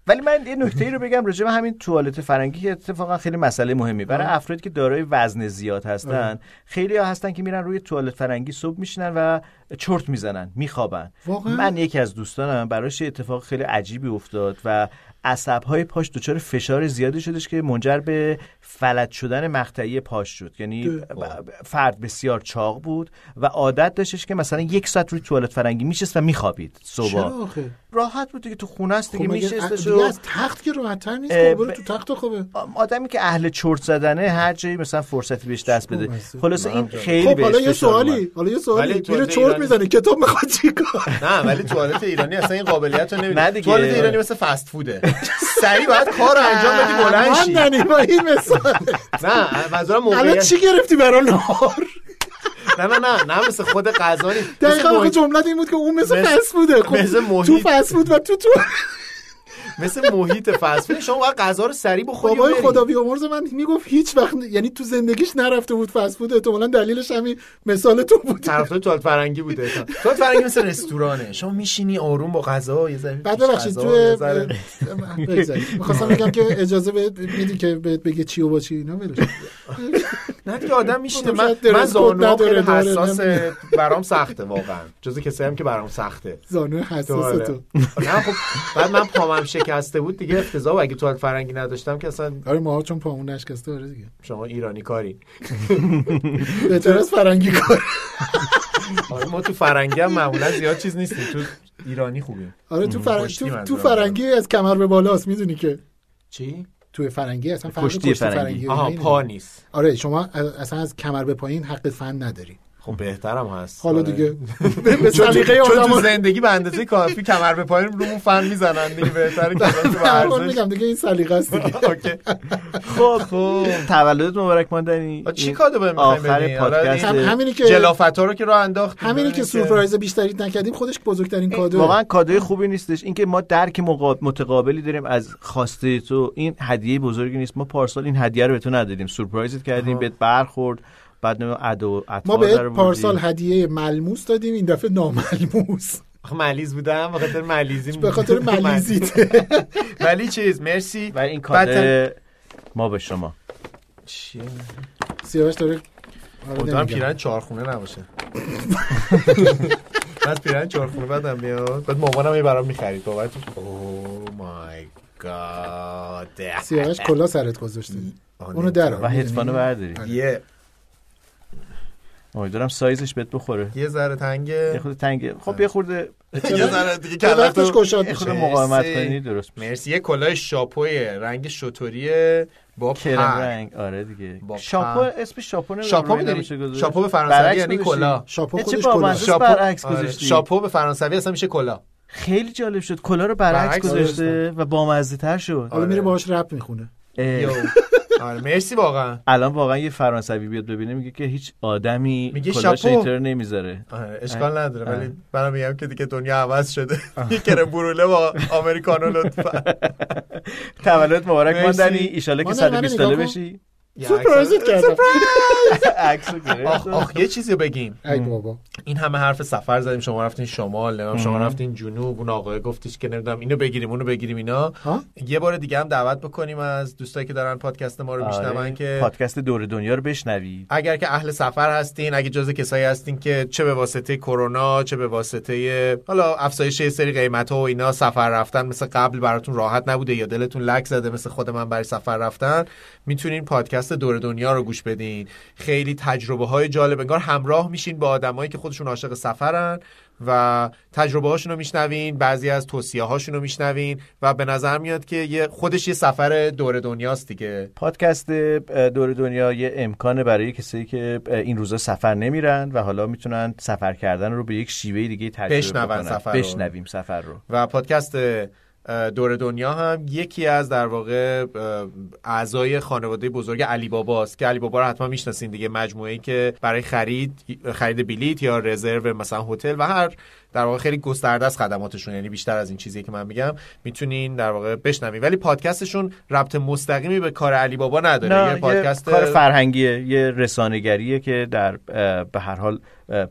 ولی من یه نکته ای رو بگم راجع به همین توالت فرنگی که اتفاقا خیلی مسئله مهمی. برای افرادی که دارای وزن زیاد هستن خیلی ها هستن که میرن روی توالت فرنگی صبح میشینن و چرت می‌زنن میخوابن؟ من یکی از دوستانم براش اتفاق خیلی عجیبی افتاد و عصبهای پاش دچار فشار زیادی شدش که منجر به فلج شدن مقطعی پاش شد. یعنی ده. ب- فرد بسیار چاق بود و عادت داشتش که مثلا یک ساعت روی توالت فرنگی میشست و میخوابید چرا صبح راحت بود دیگه تو خونه است دیگه خب میشستش و از تخت که راحت تر نیست خب برو ب- تو تخت خوبه آدمی که اهل چرت زدنه هر جایی مثلا فرصتی بهش دست بده. بسه. خلاصه این خیلی خب حالا یه. سوالی حالا یه سوالی میره چرت می‌زنه کتاب می‌خواد چیکار نه ولی توالت ایرانی اصلا این قابلیت رو نمیده. توالت ایرانی مثل فست فوده سریع باید کار رو انجام بدی بلند شی. من با این مثال. نه منظورم الان موقعیت چی گرفتی برای نهار؟ نه نه نه نه مثل خود غذا نیست دقیقا جملت این بود که اون مثل فست بوده خب مثل. تو فست بود و تو تو مثل محیط فود شما باید غذا رو سریع بخوری بابای. خدا بیامرز من می‌گفت هیچ وقت یعنی تو زندگیش نرفته بود فست فود احتمالاً دلیلش همین مثال تو بود. طرفدار توالت فرنگی بوده. توالت فرنگی مثل رستورانه. شما میشینی آروم با غذا یه ذره بعد ببخشید تو می‌خواستم بگم که اجازه میدی که بهت بگه چی و با چی اینا؟ نه دیگه آدم میشینه. آدم من من خیلی داره، حساس. برام سخته واقعا. جز کسی هم که برام سخته. زانو حساس. تو. نه خب بعد من پامم شکسته بود دیگه افتضاح. اگه توالت فرنگی نداشتم که اصلا آره ما چون پامون نشکسته آره دیگه. شما ایرانی کاری. بهتر از فرنگی کار. آره ما تو فرنگی هم معمولا زیاد چیز نیستیم. تو ایرانی خوبیم. آره تو فر... پشتی تو, تو. فرنگی از کمر به بالاست می‌دونی که. چی؟ توی فرنگی اصلا فرق پشتی فرنگی. فرنگی آها پا. نیست. آره شما اصلا از کمر به پایین حق فن نداری. خب بهترم هست. حالا آره. دیگه. [laughs] [laughs] به سلیقه آدم زندگی به اندازه کافی کمر به پایین رومون فن می‌زنن دیگه بهتره که [laughs] میگم دیگه این سلیقه است دیگه. اوکی. خب خب. تولدت مبارک ماندنی چی کادو بهم آخر پادکست هم- همینی که جلافتا رو که راه انداخت همینی که سورپرایز بیشتری نکردیم خودش بزرگترین کادو واقعا کادوی خوبی نیستش. اینکه ما درک متقابلی داریم از خواسته تو. این هدیه بزرگی نیست. ما پارسال این هدیه رو به تو ندادیم. سورپرایزت کردیم بهت برخورد. بعد نمی‌دونم ادو ما به پارسال هدیه ملموس دادیم این دفعه ناملموس. آخه ملیز بودم به خاطر ملیزی به خاطر ملیزیت. [laughs] ولی چیز مرسی. و این بعد کادو ما به شما. چیه؟ سیاوش داره آره امیدوارم. پیرن چهارخونه نباشه. [laughs] از پیرن چهارخونه بعدم میاد. بعد مامانم یه برام می‌خرید. بابت او مای گاد سیاوش کلا سرت گذاشته. اونو در و هدفانو برداری. یه امیدوارم سایزش بهت بخوره. یه ذره یه تنگه خورده تنگه. خب یه خورده یه ذره دیگه کلتو گشاد یه میشه؟ خورده مقاومت. کنی درست میشه. مرسی. یه کلاه شاپوی رنگ شطوریه با کرم رنگ. آره دیگه. شاپو. اسم شاپو نمی‌دونم شاپو گذاشت. شاپو به فرانسوی یعنی. کلاه. شاپو خودش کلا برعکس آره. گذاشتی. شاپو به فرانسوی اصلا میشه کلاه. خیلی جالب شد. کلا رو برعکس گذاشته و بامزه تر شد. حالا میره باهاش رپ می‌خونه. [laughs] آره مرسی واقعا. الان واقعا یه فرانسوی بیاد ببینه میگه که هیچ آدمی میگه کلاش نمی‌ذاره. آره، اشکال نداره. ولی منم میگم که دیگه دنیا عوض شده. [laughs] یه کره بروله با آمریکانو لطفا. [laughs] تولد مبارک. ماندنی. ایشالله که ماندنی، 120 منو ساله. بشی. کردم. عکسو [laughs] [laughs] گرفت. آخ آخ یه چیزی بگیم ای بابا این همه حرف سفر زدیم شما رفتین شمال نمی‌دونم شما. رفتین جنوب اون آقای گفتش که نمی‌دونم اینو بگیریم اونو بگیریم اینا؟ یه بار دیگه هم دعوت بکنیم از دوستایی که دارن پادکست ما رو میشنون آره. که پادکست دور دنیا رو بشنوید اگر که اهل سفر هستین اگه جز کسایی هستین که چه به واسطه کرونا چه به واسطه حالا افزایش یه سری قیمت ها و اینا سفر رفتن مثل قبل براتون راحت نبوده یا دلتون لک زده مثل خود من برای سفر رفتن می‌تونین پادکست دور دنیا رو گوش بدین. خیلی تجربه های جالب انگار همراه میشین با آدمایی که خودشون عاشق سفرن و تجربه هاشون رو میشنوین بعضی از توصیه هاشون رو میشنوین و به نظر میاد که یه خودش یه سفر دور دنیاست دیگه. پادکست دور دنیا یه امکانه برای کسایی که این روزا سفر نمیرن و حالا می‌تونن سفر کردن رو به یک شیوه دیگه تجربه بشنون بکنن سفر. بشنویم سفر رو. و پادکست دور دنیا هم یکی از در واقع اعضای خانواده بزرگ علی باباست که علی بابا رو حتما می‌شناسین دیگه. مجموعه ای که برای خرید خرید بلیت یا رزرو مثلا هتل و هر در واقع خیلی گسترده است خدماتشون. یعنی بیشتر از این چیزی که من میگم می‌تونین در واقع بشنوین. ولی پادکستشون ربط مستقیمی به کار علی بابا نداره. نه یه یه پادکست کار فرهنگیه یه رسانهگریه که در به هر حال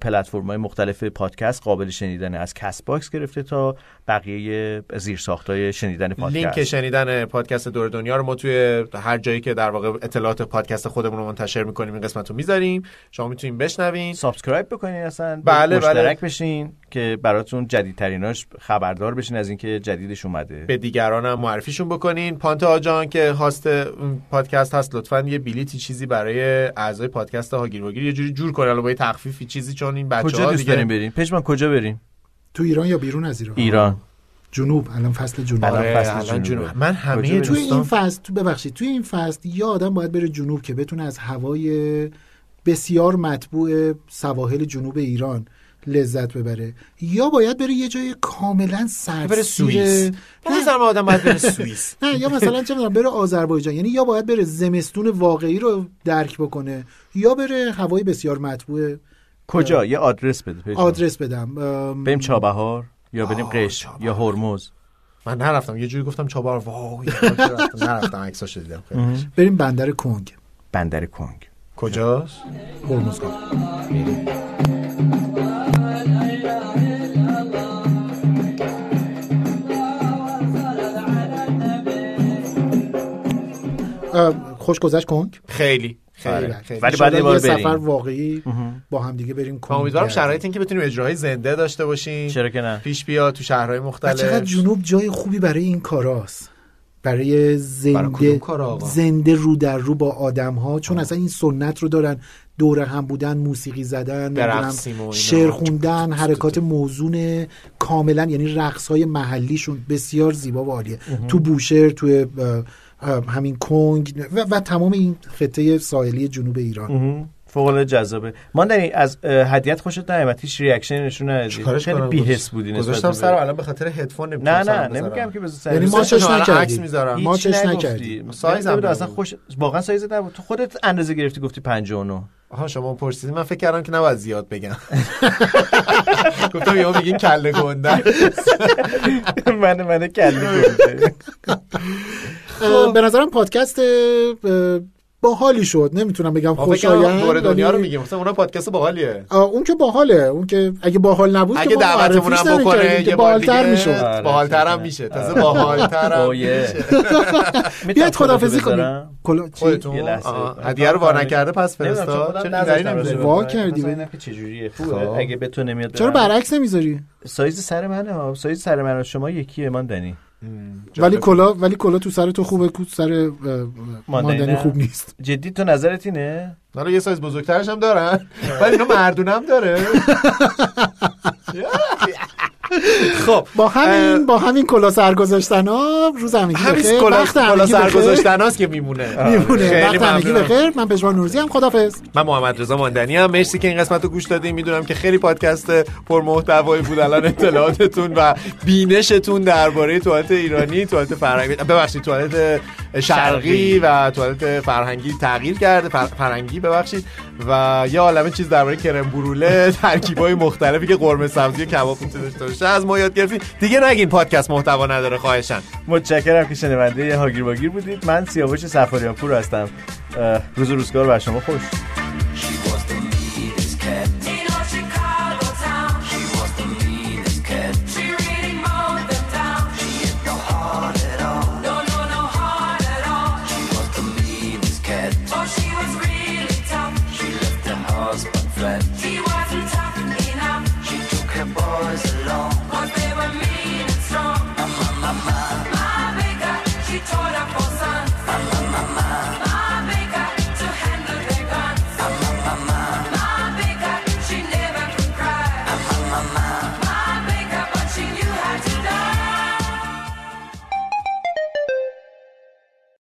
پلتفرم‌های مختلف پادکست قابل شنیدنه از Castbox گرفته تا بقیه زیرساختای شنیدن پادکست. لینک شنیدن پادکست دور دنیا رو ما توی هر جایی که در واقع اطلاعات پادکست خودمون رو منتشر می‌کنیم این قسمت رو می‌ذاریم. شما می‌تونین بشنوین. subscribe بکنین اصلا. بله، مشترک بله. بشین که براتون جدیدتریناش خبردار بشین از اینکه جدیدش اومده. به دیگران هم معرفیشون بکنین. پانته‌آ جان که هاست اون پادکست هست لطفا یه بلیتی چیزی برای اعضای پادکست هاگیر واگیر یه جوری جور کنه الان با یه تخفیفی چیزی چون این بچه کجا ها دوست دیگه داریم بریم پشمان کجا بریم تو ایران یا بیرون از ایران؟ ایران. جنوب الان فصل جنوب. الان آره، فصل جنوبه. جنوب. من همه؟ توی این فصل تو ببخشید توی این فصل یه آدم باید بره جنوب که بتونه از هوای بسیار مطبوع سواحل جنوب ایران لذت ببره. یا باید بره یه جای کاملا سرد بره سوئیس. نظر من آدم باید بره [laughs] سوئیس. نه یا مثلا چه می‌دونم بره آذربایجان. یعنی یا باید بره زمستون واقعی رو درک بکنه یا بره هوای بسیار مطبوع کجا؟ یه آدرس بده. آدرس بدم. بریم چابهار یا بریم چابهار. یا هرمز. من نرفتم. یه جوری گفتم چابار واو. نرفتم عکساشو دیدم. خیلی. بریم بندر کنگ. بندر کنگ. کجاست؟ هرمزگان خوش گذشت کنگ؟ خیلی خیلی. خیلی ولی بعد یه بار بریم. سفر واقعی با هم دیگه بریم کنگ امیدوارم. شرایط این که بتونیم اجراهای زنده داشته باشیم. چرا که نه. پیش بیا تو شهرهای و چقدر مختلف جنوب جای خوبی برای این کاراست. برای برای زنده آقا؟ زنده رو در رو با آدم ها چون اصلا این سنت رو دارن. دور هم بودن موسیقی زدن. شعر خوندن حرکات موزون کاملا یعنی رقص های محلیشون بسیار زیبا و عالیه. تو بوشهر تو همین کنگ و, و تمام این خطه ساحلی جنوب ایران. فوق العاده جذابه. ماندنی از اه، هدیه‌ت خوشت نیامد هیچ reaction نشون ندادی. خیلی کنم؟ بی‌حس بودی نسبت گذاشتم سر الان به خاطر هدفون نه نمی‌تونم نه. نمیگم که سر یعنی ما چش نکردیم. عکس می‌ذارم. ما چش. نکردیم. سایزم نمی‌دونم، اصلا. خوش واقعا سایزت نبود. تو خودت اندازه گرفتی گفتی 59 آها شما پرسیدین من فکر کردم که نباید زیاد بگم. [laughs] گفتم یهو میگین کله گنده [laughs] من من کلی گفته اه، به نظرم پادکست باحالی شد. نمی‌تونم بگم خوشایند دور دنیا رو ولی- میگیم. مثلا اونا پادکست باحالیه. اون که باحاله. اون که اگه باحال نبود اگه دعوتمون هم بکنه یه باحالتر می‌شد. آره، باحالتر هم میشه. تازه باحالتر هم. [laughs] میشه. [laughs] بیاید خدافزی بذارم؟ کنیم؟ خودتون؟ هدیه رو وا نکرده پس خودم چرا؟ وا. کردی ببینم که چجوریه. خب. خوبه اگه به تو نمیاد چرا. برعکس نمی‌ذاری؟ سایز سر منه ها سایز سر من و شما یکیه ماندنی ولی کلا ولی کلا تو سر تو خوبه تو سر ماندنی نه؟ خوب نیست. جدی تو نظرت اینه؟ حالا یه سایز بزرگترش هم دارن. ولی اینا مردونه هم داره. [laughs] خب با همین با همین کلا سر گذاشتن ها روز همگی همین کلا وقت کلا سر. گذاشتن هاست که میمونه. میمونه. خیلی وقت همگی. بخیر من پژمان نوروزی هم خدافظ من محمد رضا ماندنی هم مرسی که این قسمت رو گوش دادیم می‌دونم که خیلی پادکست پر محتوایی بود. الان اطلاعاتتون و بینشتون درباره توالت ایرانی توالت فرهنگی ببخشید توالت شرقی. و توالت فرهنگی تغییر کرده. فر- فرهنگی ببخشید. و یه عالمه چیز درباره کرم بروله [laughs] ترکیبای مختلفی که قرمه سبزی و کباب می‌تونه داشته باشه از ما یاد گرفتیم دیگه نگین پادکست محتوا نداره خواهشن. متشکرم که شنونده هاگیر واگیر بودید. من سیاوش سفاریان پور هستم روز روزگار بر شما خوش.